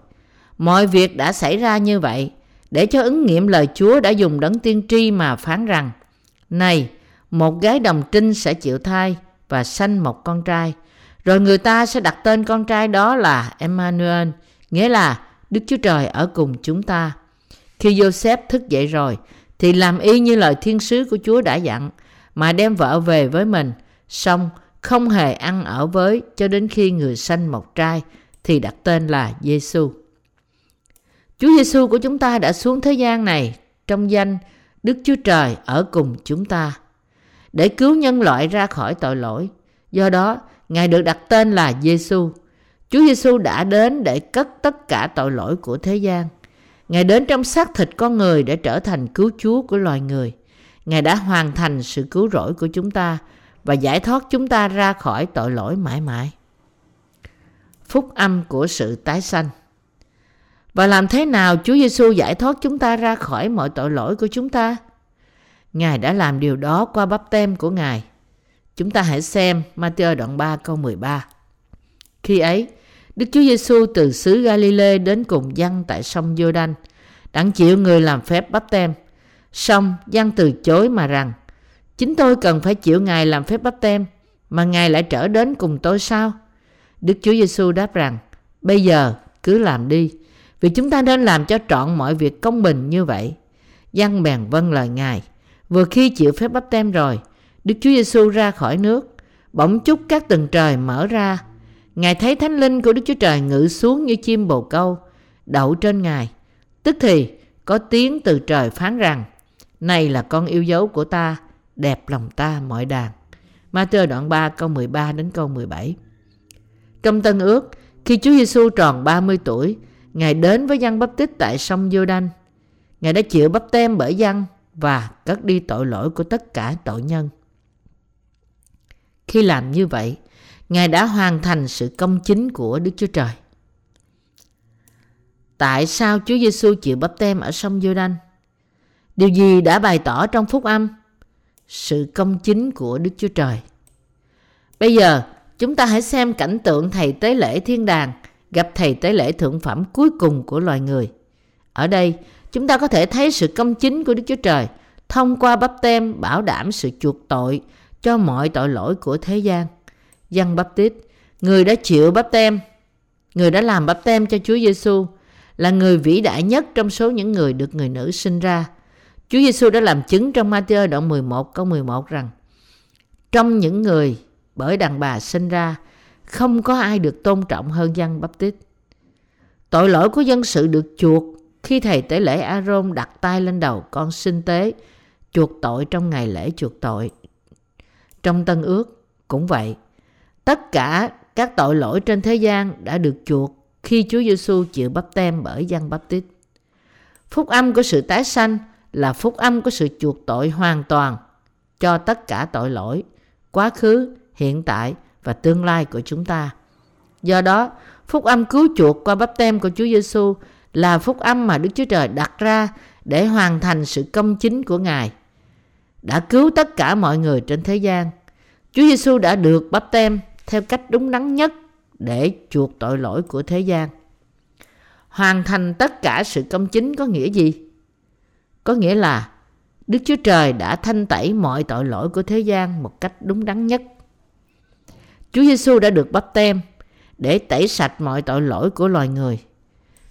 Mọi việc đã xảy ra như vậy, để cho ứng nghiệm lời Chúa đã dùng đấng tiên tri mà phán rằng, Này, một gái đồng trinh sẽ chịu thai và sanh một con trai. Rồi người ta sẽ đặt tên con trai đó là Emmanuel, nghĩa là Đức Chúa Trời ở cùng chúng ta. Khi Joseph thức dậy rồi, thì làm y như lời thiên sứ của Chúa đã dặn, mà đem vợ về với mình. Xong, không hề ăn ở với cho đến khi người sanh một trai thì đặt tên là Giêsu. Chúa Giêsu của chúng ta đã xuống thế gian này trong danh Đức Chúa Trời ở cùng chúng ta để cứu nhân loại ra khỏi tội lỗi. Do đó, Ngài được đặt tên là Giêsu. Chúa Giêsu đã đến để cất tất cả tội lỗi của thế gian. Ngài đến trong xác thịt con người để trở thành cứu Chúa của loài người. Ngài đã hoàn thành sự cứu rỗi của chúng ta và giải thoát chúng ta ra khỏi tội lỗi mãi mãi. Phúc âm của sự tái sanh Và làm thế nào Chúa Giêsu giải thoát chúng ta ra khỏi mọi tội lỗi của chúng ta? Ngài đã làm điều đó qua bắp tem của Ngài. Chúng ta hãy xem Matthew đoạn 3 câu 13. Khi ấy, Đức Chúa Giêsu từ xứ Galilee đến cùng dân tại sông Giô-đanh, đặng chịu người làm phép bắp tem. Xong, dân từ chối mà rằng, chính tôi cần phải chịu Ngài làm phép bắp tem, mà Ngài lại trở đến cùng tôi sao? Đức Chúa Giêsu đáp rằng, bây giờ cứ làm đi, vì chúng ta nên làm cho trọn mọi việc công bình như vậy. Dân bèn vâng lời Ngài. Vừa khi chịu phép bắp tem rồi, Đức Chúa Giêsu ra khỏi nước, bỗng chúc các tầng trời mở ra. Ngài thấy thánh linh của Đức Chúa Trời ngự xuống như chim bồ câu, đậu trên Ngài. Tức thì có tiếng từ trời phán rằng, này là con yêu dấu của ta, đẹp lòng ta mọi đàn. Matthew đoạn 3 câu 13 đến câu 17 Trong Tân Ước, khi Chúa Giêsu tròn 30 tuổi, Ngài đến với dân bắp tích tại sông giô đanh Ngài đã chịu bắp tem bởi dân và cất đi tội lỗi của tất cả tội nhân. Khi làm như vậy, Ngài đã hoàn thành sự công chính của Đức Chúa Trời. Tại sao Chúa Giêsu chịu bắp tem ở sông giô đanh Điều gì đã bày tỏ trong phúc âm? Sự công chính của Đức Chúa Trời. Bây giờ, chúng ta hãy xem cảnh tượng thầy tế lễ thiên đàng gặp thầy tế lễ thượng phẩm cuối cùng của loài người. Ở đây, chúng ta có thể thấy sự công chính của Đức Chúa Trời thông qua bắp tem bảo đảm sự chuộc tội cho mọi tội lỗi của thế gian. Giăng bắp tít, người đã chịu bắp tem, người đã làm bắp tem cho Chúa Giêsu là người vĩ đại nhất trong số những người được người nữ sinh ra. Chúa Giêsu đã làm chứng trong Matthew đoạn 11 câu 11 rằng trong những người bởi đàn bà sinh ra không có ai được tôn trọng hơn dân bắp tít. Tội lỗi của dân sự được chuộc khi thầy tế lễ Aaron đặt tay lên đầu con sinh tế chuộc tội trong ngày lễ chuộc tội. Trong Tân Ước cũng vậy. Tất cả các tội lỗi trên thế gian đã được chuộc khi Chúa Giêsu chịu bắp tem bởi dân bắp tít. Phúc âm của sự tái sanh là phúc âm của sự chuộc tội hoàn toàn cho tất cả tội lỗi, quá khứ, hiện tại và tương lai của chúng ta. Do đó, phúc âm cứu chuộc qua bắp tem của Chúa Giêsu là phúc âm mà Đức Chúa Trời đặt ra để hoàn thành sự công chính của Ngài. Đã cứu tất cả mọi người trên thế gian. Chúa Giêsu đã được bắp tem theo cách đúng đắn nhất để chuộc tội lỗi của thế gian. Hoàn thành tất cả sự công chính có nghĩa gì? Có nghĩa là Đức Chúa Trời đã thanh tẩy mọi tội lỗi của thế gian một cách đúng đắn nhất. Chúa Giêsu đã được bắp tem để tẩy sạch mọi tội lỗi của loài người.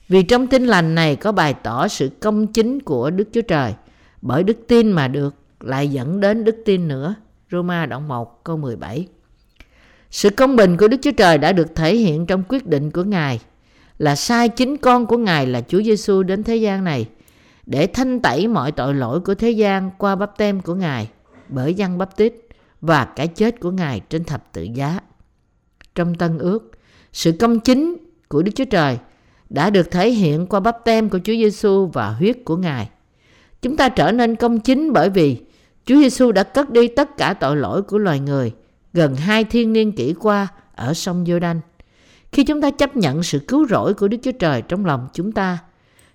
Vì trong tin lành này có bày tỏ sự công chính của Đức Chúa Trời, bởi đức tin mà được lại dẫn đến đức tin nữa. Roma đoạn 1 câu 17 sự công bình của Đức Chúa Trời đã được thể hiện trong quyết định của Ngài là sai chính con của Ngài là Chúa Giêsu đến thế gian này để thanh tẩy mọi tội lỗi của thế gian qua bắp tem của Ngài bởi dân bắp tít và cái chết của Ngài trên thập tự giá. Trong Tân Ước, sự công chính của Đức Chúa Trời đã được thể hiện qua bắp tem của Chúa Giêsu và huyết của Ngài. Chúng ta trở nên công chính bởi vì Chúa Giêsu đã cất đi tất cả tội lỗi của loài người gần hai thiên niên kỷ qua ở sông giô đanh Khi chúng ta chấp nhận sự cứu rỗi của Đức Chúa Trời trong lòng chúng ta,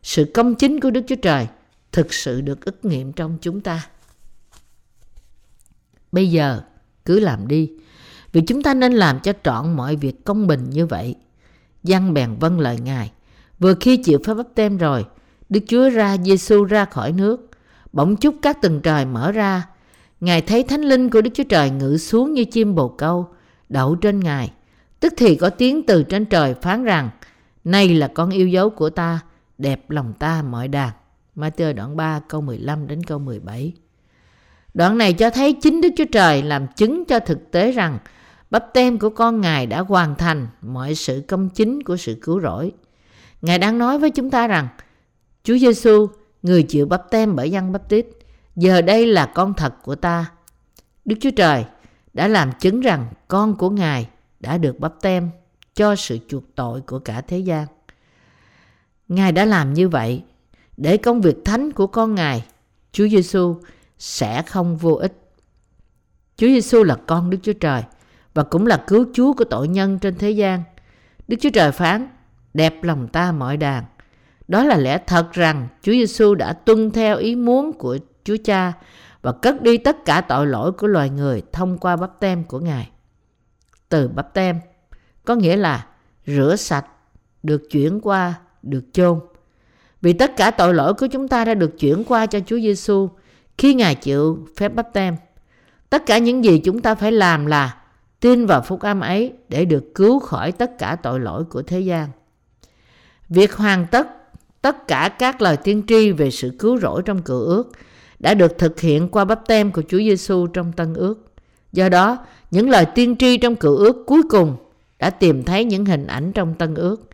sự công chính của Đức Chúa Trời thực sự được ức nghiệm trong chúng ta. Bây giờ, cứ làm đi, vì chúng ta nên làm cho trọn mọi việc công bình như vậy. Giăng bèn vâng lời Ngài. Vừa khi chịu phép bắp tem rồi, Đức Chúa ra Giêsu ra khỏi nước. Bỗng chúc các tầng trời mở ra. Ngài thấy thánh linh của Đức Chúa Trời ngự xuống như chim bồ câu, đậu trên Ngài. Tức thì có tiếng từ trên trời phán rằng, Này là con yêu dấu của ta, đẹp lòng ta mọi đàn. Matthew đoạn 3 câu 15 đến câu 17. Đoạn này cho thấy chính Đức Chúa Trời làm chứng cho thực tế rằng Bắp tem của con Ngài đã hoàn thành mọi sự công chính của sự cứu rỗi. Ngài đang nói với chúng ta rằng Chúa Giêsu, người chịu bắp tem bởi dân bắp tít, giờ đây là con thật của ta. Đức Chúa Trời đã làm chứng rằng con của Ngài đã được bắp tem cho sự chuộc tội của cả thế gian. Ngài đã làm như vậy để công việc thánh của con Ngài, Chúa Giêsu sẽ không vô ích. Chúa Giêsu là con Đức Chúa Trời và cũng là cứu Chúa của tội nhân trên thế gian. Đức Chúa Trời phán, đẹp lòng ta mọi đàn. Đó là lẽ thật rằng Chúa Giêsu đã tuân theo ý muốn của Chúa Cha và cất đi tất cả tội lỗi của loài người thông qua bắp tem của Ngài. Từ bắp tem có nghĩa là rửa sạch, được chuyển qua, được chôn. Vì tất cả tội lỗi của chúng ta đã được chuyển qua cho Chúa Giêsu khi Ngài chịu phép bắp tem. Tất cả những gì chúng ta phải làm là tin vào phúc âm ấy để được cứu khỏi tất cả tội lỗi của thế gian. Việc hoàn tất tất cả các lời tiên tri về sự cứu rỗi trong cựu ước đã được thực hiện qua bắp tem của Chúa Giêsu trong Tân ước. Do đó, những lời tiên tri trong cựu ước cuối cùng đã tìm thấy những hình ảnh trong Tân ước,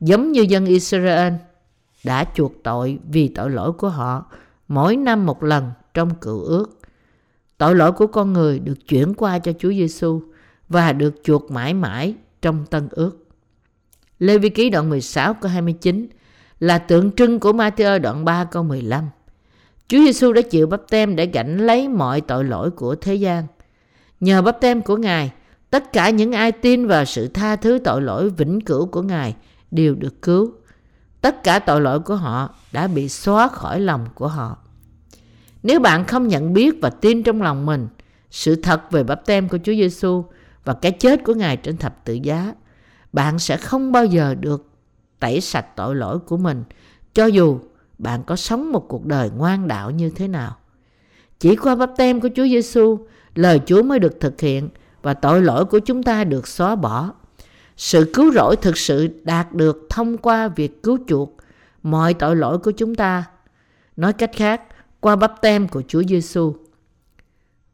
giống như dân Israel đã chuộc tội vì tội lỗi của họ mỗi năm một lần trong cựu ước. Tội lỗi của con người được chuyển qua cho Chúa Giêsu và được chuộc mãi mãi trong Tân ước. Lê Vi Ký đoạn 16 câu 29 là tượng trưng của Matthew đoạn 3 câu 15. Chúa Giêsu đã chịu bắp tem để gánh lấy mọi tội lỗi của thế gian. Nhờ bắp tem của Ngài, tất cả những ai tin vào sự tha thứ tội lỗi vĩnh cửu của Ngài đều được cứu. Tất cả tội lỗi của họ đã bị xóa khỏi lòng của họ. Nếu bạn không nhận biết và tin trong lòng mình sự thật về bắp tem của Chúa Giêsu và cái chết của Ngài trên thập tự giá, bạn sẽ không bao giờ được tẩy sạch tội lỗi của mình cho dù bạn có sống một cuộc đời ngoan đạo như thế nào. Chỉ qua bắp tem của Chúa Giêsu, lời Chúa mới được thực hiện và tội lỗi của chúng ta được xóa bỏ. Sự cứu rỗi thực sự đạt được thông qua việc cứu chuộc mọi tội lỗi của chúng ta. Nói cách khác, qua bắp tem của Chúa Giêsu.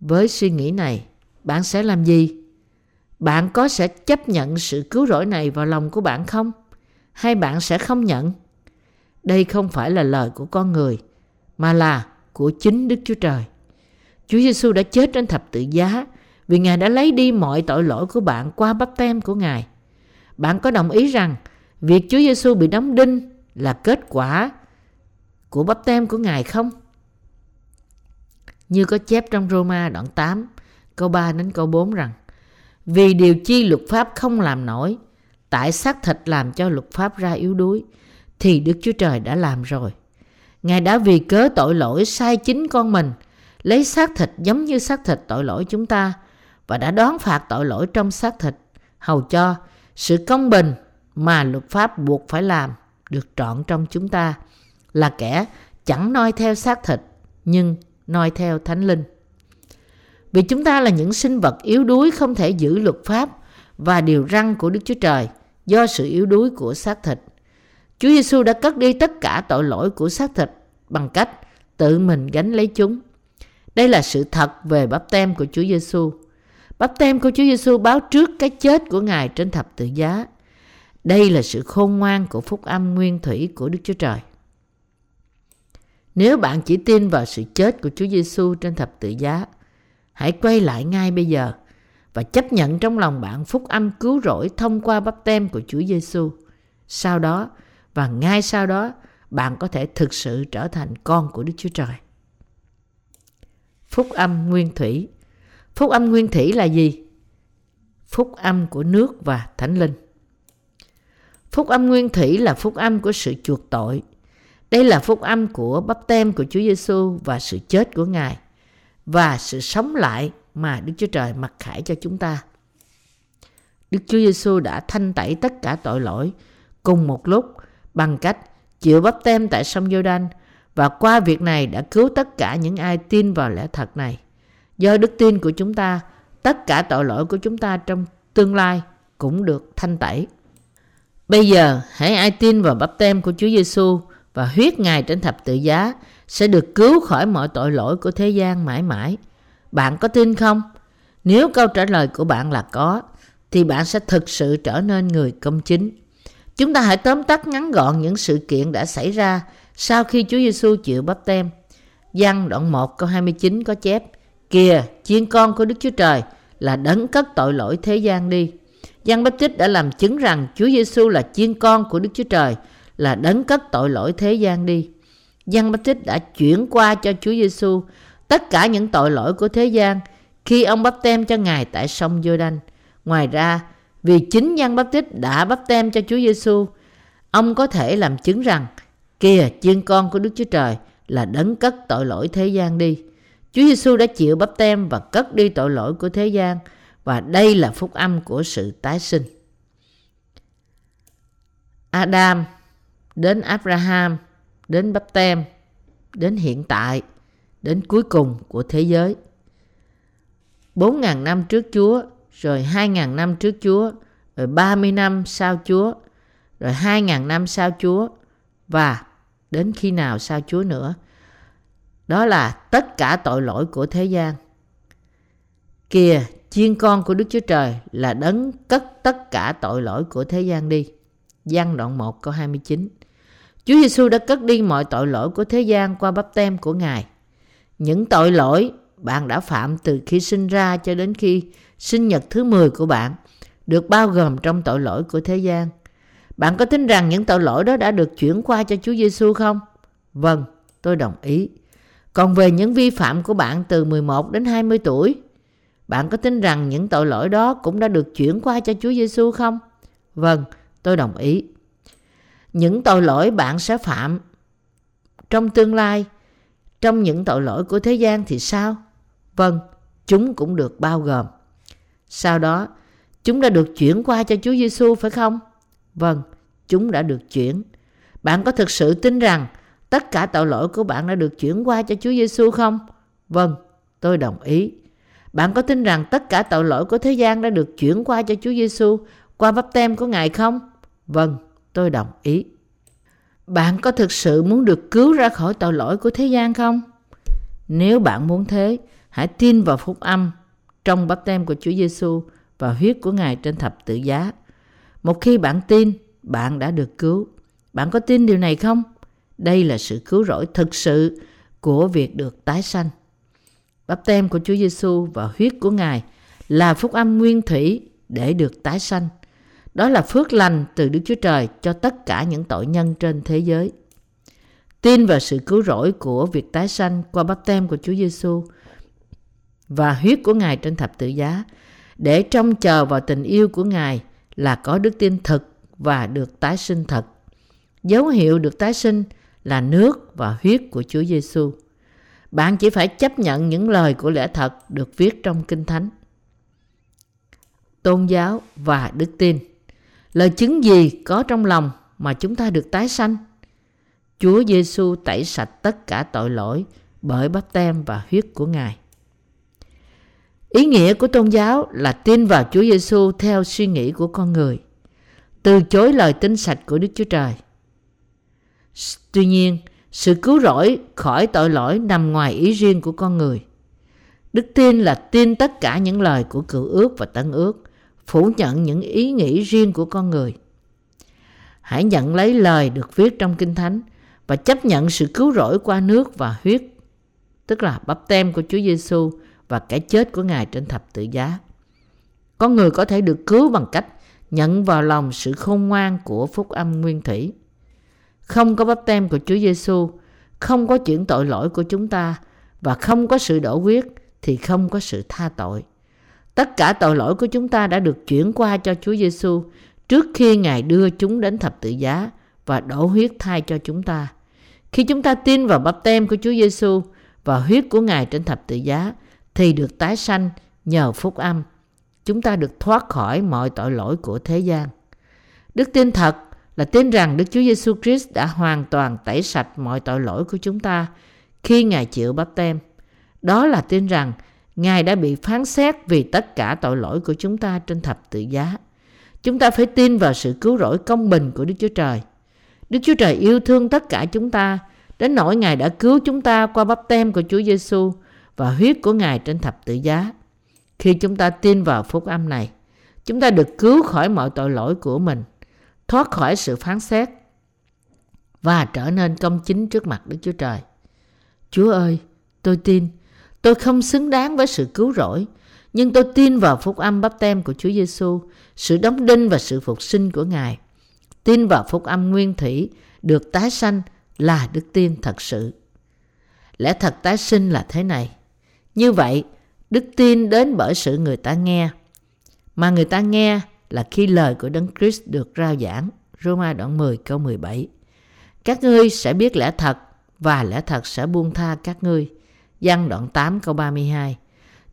Với suy nghĩ này, bạn sẽ làm gì? Bạn có sẽ chấp nhận sự cứu rỗi này vào lòng của bạn không? Hay bạn sẽ không nhận? Đây không phải là lời của con người, mà là của chính Đức Chúa Trời. Chúa Giêsu đã chết trên thập tự giá vì Ngài đã lấy đi mọi tội lỗi của bạn qua bắp tem của Ngài. Bạn có đồng ý rằng việc Chúa Giêsu bị đóng đinh là kết quả của bắp tem của Ngài không? Như có chép trong Roma đoạn 8, câu 3 đến câu 4 rằng Vì điều chi luật pháp không làm nổi, tại xác thịt làm cho luật pháp ra yếu đuối, thì Đức Chúa Trời đã làm rồi. Ngài đã vì cớ tội lỗi sai chính con mình, lấy xác thịt giống như xác thịt tội lỗi chúng ta và đã đón phạt tội lỗi trong xác thịt, hầu cho sự công bình mà luật pháp buộc phải làm được trọn trong chúng ta là kẻ chẳng noi theo xác thịt nhưng noi theo thánh linh. Vì chúng ta là những sinh vật yếu đuối không thể giữ luật pháp và điều răn của Đức Chúa Trời do sự yếu đuối của xác thịt. Chúa Giêsu đã cất đi tất cả tội lỗi của xác thịt bằng cách tự mình gánh lấy chúng. Đây là sự thật về bắp tem của Chúa Giêsu. Bắp tem của Chúa Giêsu báo trước cái chết của Ngài trên thập tự giá. Đây là sự khôn ngoan của phúc âm nguyên thủy của Đức Chúa Trời. Nếu bạn chỉ tin vào sự chết của Chúa Giêsu trên thập tự giá, hãy quay lại ngay bây giờ và chấp nhận trong lòng bạn phúc âm cứu rỗi thông qua bắp tem của Chúa Giêsu. Sau đó và ngay sau đó, bạn có thể thực sự trở thành con của Đức Chúa Trời. Phúc âm nguyên thủy. Phúc âm nguyên thủy là gì? Phúc âm của nước và thánh linh. Phúc âm nguyên thủy là phúc âm của sự chuộc tội. Đây là phúc âm của bắp tem của Chúa Giêsu và sự chết của Ngài và sự sống lại mà Đức Chúa Trời mặc khải cho chúng ta. Đức Chúa Giêsu đã thanh tẩy tất cả tội lỗi cùng một lúc bằng cách chịu bắp tem tại sông giô và qua việc này đã cứu tất cả những ai tin vào lẽ thật này. Do đức tin của chúng ta, tất cả tội lỗi của chúng ta trong tương lai cũng được thanh tẩy. Bây giờ, hãy ai tin vào bắp tem của Chúa Giêsu và huyết Ngài trên thập tự giá sẽ được cứu khỏi mọi tội lỗi của thế gian mãi mãi. Bạn có tin không? Nếu câu trả lời của bạn là có, thì bạn sẽ thực sự trở nên người công chính. Chúng ta hãy tóm tắt ngắn gọn những sự kiện đã xảy ra sau khi Chúa Giêsu chịu bắp tem. Giăng đoạn 1 câu 29 có chép Kìa, chiên con của Đức Chúa Trời là đấng cất tội lỗi thế gian đi. Giăng Báp Tích đã làm chứng rằng Chúa Giêsu là chiên con của Đức Chúa Trời là đấng cất tội lỗi thế gian đi. Giăng Báp Tích đã chuyển qua cho Chúa Giêsu tất cả những tội lỗi của thế gian khi ông bắp tem cho Ngài tại sông Giô-đanh. Ngoài ra, vì chính Giăng Báp Tích đã bắp tem cho Chúa Giêsu, ông có thể làm chứng rằng kìa chiên con của Đức Chúa Trời là đấng cất tội lỗi thế gian đi. Chúa Giêsu đã chịu bắp tem và cất đi tội lỗi của thế gian và đây là phúc âm của sự tái sinh. Adam đến Abraham đến bắp tem đến hiện tại đến cuối cùng của thế giới. 4.000 năm trước Chúa, rồi 2.000 năm trước Chúa, rồi 30 năm sau Chúa, rồi 2.000 năm sau Chúa và đến khi nào sau Chúa nữa. Đó là tất cả tội lỗi của thế gian. Kìa, chiên con của Đức Chúa Trời là đấng cất tất cả tội lỗi của thế gian đi. Giăng đoạn 1 câu 29 Chúa Giêsu đã cất đi mọi tội lỗi của thế gian qua bắp tem của Ngài. Những tội lỗi bạn đã phạm từ khi sinh ra cho đến khi sinh nhật thứ 10 của bạn được bao gồm trong tội lỗi của thế gian. Bạn có tin rằng những tội lỗi đó đã được chuyển qua cho Chúa Giêsu không? Vâng, tôi đồng ý. Còn về những vi phạm của bạn từ 11 đến 20 tuổi, bạn có tin rằng những tội lỗi đó cũng đã được chuyển qua cho Chúa Giêsu không? Vâng, tôi đồng ý. Những tội lỗi bạn sẽ phạm trong tương lai, trong những tội lỗi của thế gian thì sao? Vâng, chúng cũng được bao gồm. Sau đó, chúng đã được chuyển qua cho Chúa Giêsu phải không? Vâng, chúng đã được chuyển. Bạn có thực sự tin rằng tất cả tội lỗi của bạn đã được chuyển qua cho Chúa Giêsu không? Vâng, tôi đồng ý. Bạn có tin rằng tất cả tội lỗi của thế gian đã được chuyển qua cho Chúa Giêsu qua bắp tem của Ngài không? Vâng, tôi đồng ý. Bạn có thực sự muốn được cứu ra khỏi tội lỗi của thế gian không? Nếu bạn muốn thế, hãy tin vào phúc âm trong bắp tem của Chúa Giêsu và huyết của Ngài trên thập tự giá. Một khi bạn tin, bạn đã được cứu. Bạn có tin điều này không? Đây là sự cứu rỗi thực sự của việc được tái sanh. Bắp tem của Chúa Giêsu và huyết của Ngài là phúc âm nguyên thủy để được tái sanh. Đó là phước lành từ Đức Chúa Trời cho tất cả những tội nhân trên thế giới. Tin vào sự cứu rỗi của việc tái sanh qua bắp tem của Chúa Giêsu và huyết của Ngài trên thập tự giá, để trông chờ vào tình yêu của Ngài là có đức tin thật và được tái sinh thật. Dấu hiệu được tái sinh là nước và huyết của Chúa Giêsu. Bạn chỉ phải chấp nhận những lời của lẽ thật được viết trong Kinh Thánh. Tôn giáo và đức tin. Lời chứng gì có trong lòng mà chúng ta được tái sanh? Chúa Giêsu tẩy sạch tất cả tội lỗi bởi bắp tem và huyết của Ngài. Ý nghĩa của tôn giáo là tin vào Chúa Giêsu theo suy nghĩ của con người, từ chối lời tin sạch của Đức Chúa Trời. Tuy nhiên, sự cứu rỗi khỏi tội lỗi nằm ngoài ý riêng của con người. Đức tin là tin tất cả những lời của cựu ước và tân ước, phủ nhận những ý nghĩ riêng của con người. Hãy nhận lấy lời được viết trong Kinh Thánh và chấp nhận sự cứu rỗi qua nước và huyết, tức là bắp tem của Chúa Giêsu và cái chết của Ngài trên thập tự giá. Con người có thể được cứu bằng cách nhận vào lòng sự khôn ngoan của phúc âm nguyên thủy. Không có bắp tem của Chúa Giêsu, không có chuyển tội lỗi của chúng ta và không có sự đổ huyết thì không có sự tha tội. Tất cả tội lỗi của chúng ta đã được chuyển qua cho Chúa Giêsu trước khi Ngài đưa chúng đến thập tự giá và đổ huyết thay cho chúng ta. Khi chúng ta tin vào bắp tem của Chúa Giêsu và huyết của Ngài trên thập tự giá thì được tái sanh nhờ phúc âm. Chúng ta được thoát khỏi mọi tội lỗi của thế gian. Đức tin thật là tin rằng Đức Chúa Giêsu Christ đã hoàn toàn tẩy sạch mọi tội lỗi của chúng ta khi Ngài chịu bắp tem. Đó là tin rằng Ngài đã bị phán xét vì tất cả tội lỗi của chúng ta trên thập tự giá. Chúng ta phải tin vào sự cứu rỗi công bình của Đức Chúa Trời. Đức Chúa Trời yêu thương tất cả chúng ta, đến nỗi Ngài đã cứu chúng ta qua bắp tem của Chúa Giêsu và huyết của Ngài trên thập tự giá. Khi chúng ta tin vào phúc âm này, chúng ta được cứu khỏi mọi tội lỗi của mình, thoát khỏi sự phán xét và trở nên công chính trước mặt Đức Chúa Trời. Chúa ơi, tôi tin, tôi không xứng đáng với sự cứu rỗi, nhưng tôi tin vào phúc âm bắp tem của Chúa Giêsu, sự đóng đinh và sự phục sinh của Ngài. Tin vào phúc âm nguyên thủy, được tái sanh là đức tin thật sự. Lẽ thật tái sinh là thế này. Như vậy, đức tin đến bởi sự người ta nghe. Mà người ta nghe là khi lời của Đấng Christ được rao giảng. Roma đoạn 10 câu 17. Các ngươi sẽ biết lẽ thật và lẽ thật sẽ buông tha các ngươi. Giăng đoạn 8 câu 32.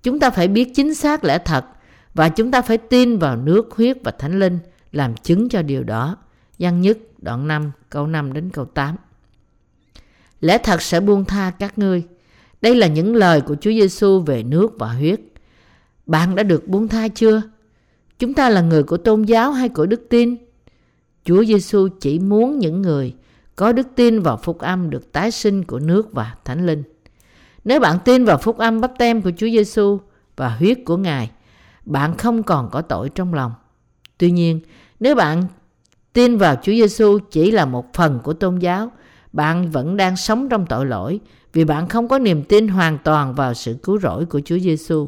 Chúng ta phải biết chính xác lẽ thật và chúng ta phải tin vào nước, huyết và thánh linh làm chứng cho điều đó. Giăng nhất đoạn 5 câu 5 đến câu 8. Lẽ thật sẽ buông tha các ngươi. Đây là những lời của Chúa Giêsu về nước và huyết. Bạn đã được buông tha chưa? Chúng ta là người của tôn giáo hay của đức tin? Chúa Giêsu chỉ muốn những người có đức tin vào phúc âm được tái sinh của nước và thánh linh. Nếu bạn tin vào phúc âm bắp tem của Chúa Giêsu và huyết của Ngài, bạn không còn có tội trong lòng. Tuy nhiên, nếu bạn tin vào Chúa Giêsu chỉ là một phần của tôn giáo, bạn vẫn đang sống trong tội lỗi vì bạn không có niềm tin hoàn toàn vào sự cứu rỗi của Chúa Giêsu.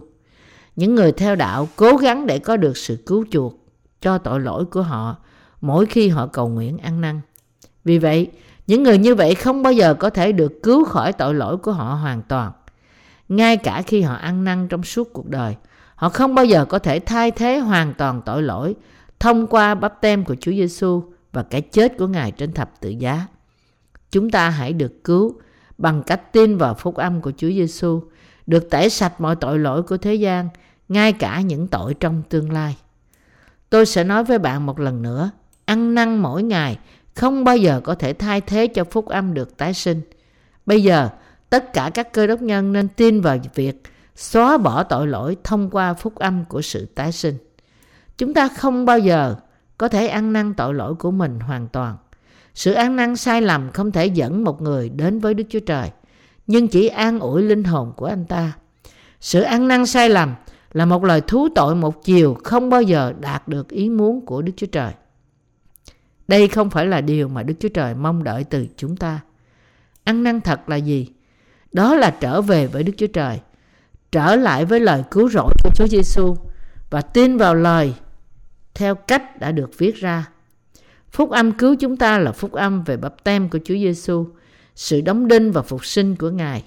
Những người theo đạo cố gắng để có được sự cứu chuộc cho tội lỗi của họ mỗi khi họ cầu nguyện ăn năn. Vì vậy, những người như vậy không bao giờ có thể được cứu khỏi tội lỗi của họ hoàn toàn. Ngay cả khi họ ăn năn trong suốt cuộc đời, họ không bao giờ có thể thay thế hoàn toàn tội lỗi thông qua bắp tem của Chúa Giêsu và cái chết của Ngài trên thập tự giá. Chúng ta hãy được cứu bằng cách tin vào phúc âm của Chúa Giêsu, được tẩy sạch mọi tội lỗi của thế gian, ngay cả những tội trong tương lai. Tôi sẽ nói với bạn một lần nữa, ăn năn mỗi ngày không bao giờ có thể thay thế cho phúc âm được tái sinh. Bây giờ, tất cả các cơ đốc nhân nên tin vào việc xóa bỏ tội lỗi thông qua phúc âm của sự tái sinh. Chúng ta không bao giờ có thể ăn năn tội lỗi của mình hoàn toàn. Sự ăn năn sai lầm không thể dẫn một người đến với Đức Chúa Trời, nhưng chỉ an ủi linh hồn của anh ta. Sự ăn năn sai lầm là một lời thú tội một chiều không bao giờ đạt được ý muốn của Đức Chúa Trời. Đây không phải là điều mà Đức Chúa Trời mong đợi từ chúng ta. Ăn năn thật là gì? Đó là trở về với Đức Chúa Trời, trở lại với lời cứu rỗi của Chúa Giêsu và tin vào lời theo cách đã được viết ra. Phúc âm cứu chúng ta là phúc âm về bắp tem của Chúa Giêsu, sự đóng đinh và phục sinh của Ngài.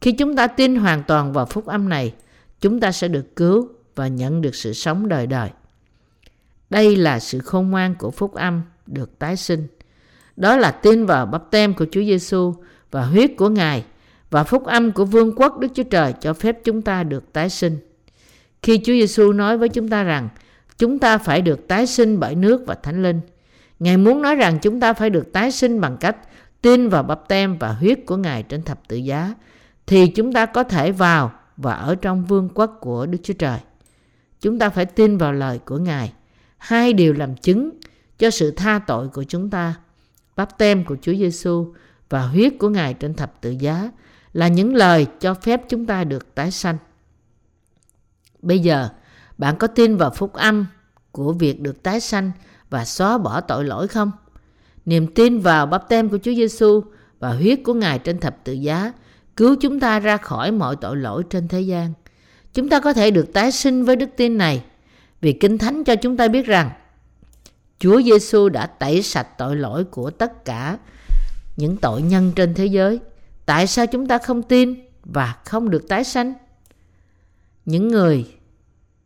Khi chúng ta tin hoàn toàn vào phúc âm này, chúng ta sẽ được cứu và nhận được sự sống đời đời. Đây là sự khôn ngoan của phúc âm được tái sinh. Đó là tin vào bắp tem của Chúa Giêsu và huyết của Ngài và phúc âm của vương quốc Đức Chúa Trời cho phép chúng ta được tái sinh. Khi Chúa Giêsu nói với chúng ta rằng chúng ta phải được tái sinh bởi nước và thánh linh, Ngài muốn nói rằng chúng ta phải được tái sinh bằng cách tin vào bắp tem và huyết của Ngài trên thập tự giá, thì chúng ta có thể vào và ở trong vương quốc của Đức Chúa Trời. Chúng ta phải tin vào lời của Ngài. Hai điều làm chứng cho sự tha tội của chúng ta. Bắp tem của Chúa Giêsu và huyết của Ngài trên thập tự giá là những lời cho phép chúng ta được tái sanh. Bây giờ, bạn có tin vào phúc âm của việc được tái sanh và xóa bỏ tội lỗi không? Niềm tin vào bắp tem của Chúa Giêsu và huyết của Ngài trên thập tự giá cứu chúng ta ra khỏi mọi tội lỗi trên thế gian. Chúng ta có thể được tái sinh với đức tin này vì Kinh Thánh cho chúng ta biết rằng Chúa Giêsu đã tẩy sạch tội lỗi của tất cả những tội nhân trên thế giới. Tại sao chúng ta không tin và không được tái sanh? Những người,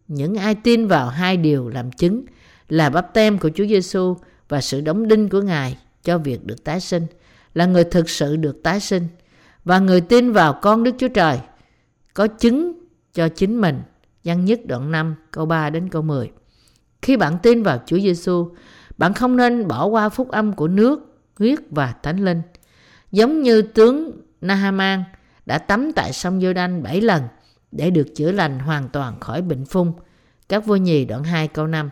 những ai tin vào hai điều làm chứng là bắp tem của Chúa Giêsu và sự đóng đinh của Ngài cho việc được tái sinh là người thực sự được tái sinh và người tin vào con Đức Chúa Trời có chứng cho chính mình. Văn nhất đoạn 5 câu 3 đến câu 10. Khi bạn tin vào Chúa Giêsu, bạn không nên bỏ qua phúc âm của nước, huyết và thánh linh. Giống như tướng Nahaman đã tắm tại sông giô đanh 7 lần để được chữa lành hoàn toàn khỏi bệnh phung. Các vua nhì đoạn 2 câu 5.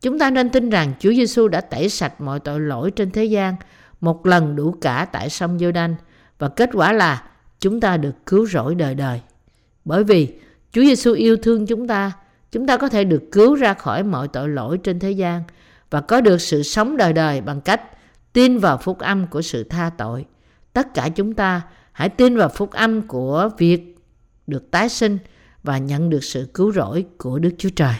Chúng ta nên tin rằng Chúa Giêsu đã tẩy sạch mọi tội lỗi trên thế gian một lần đủ cả tại sông giô đanh và kết quả là chúng ta được cứu rỗi đời đời. Bởi vì Chúa Giêsu yêu thương chúng ta, chúng ta có thể được cứu ra khỏi mọi tội lỗi trên thế gian và có được sự sống đời đời bằng cách tin vào phúc âm của sự tha tội. Tất cả chúng ta hãy tin vào phúc âm của việc được tái sinh và nhận được sự cứu rỗi của Đức Chúa Trời.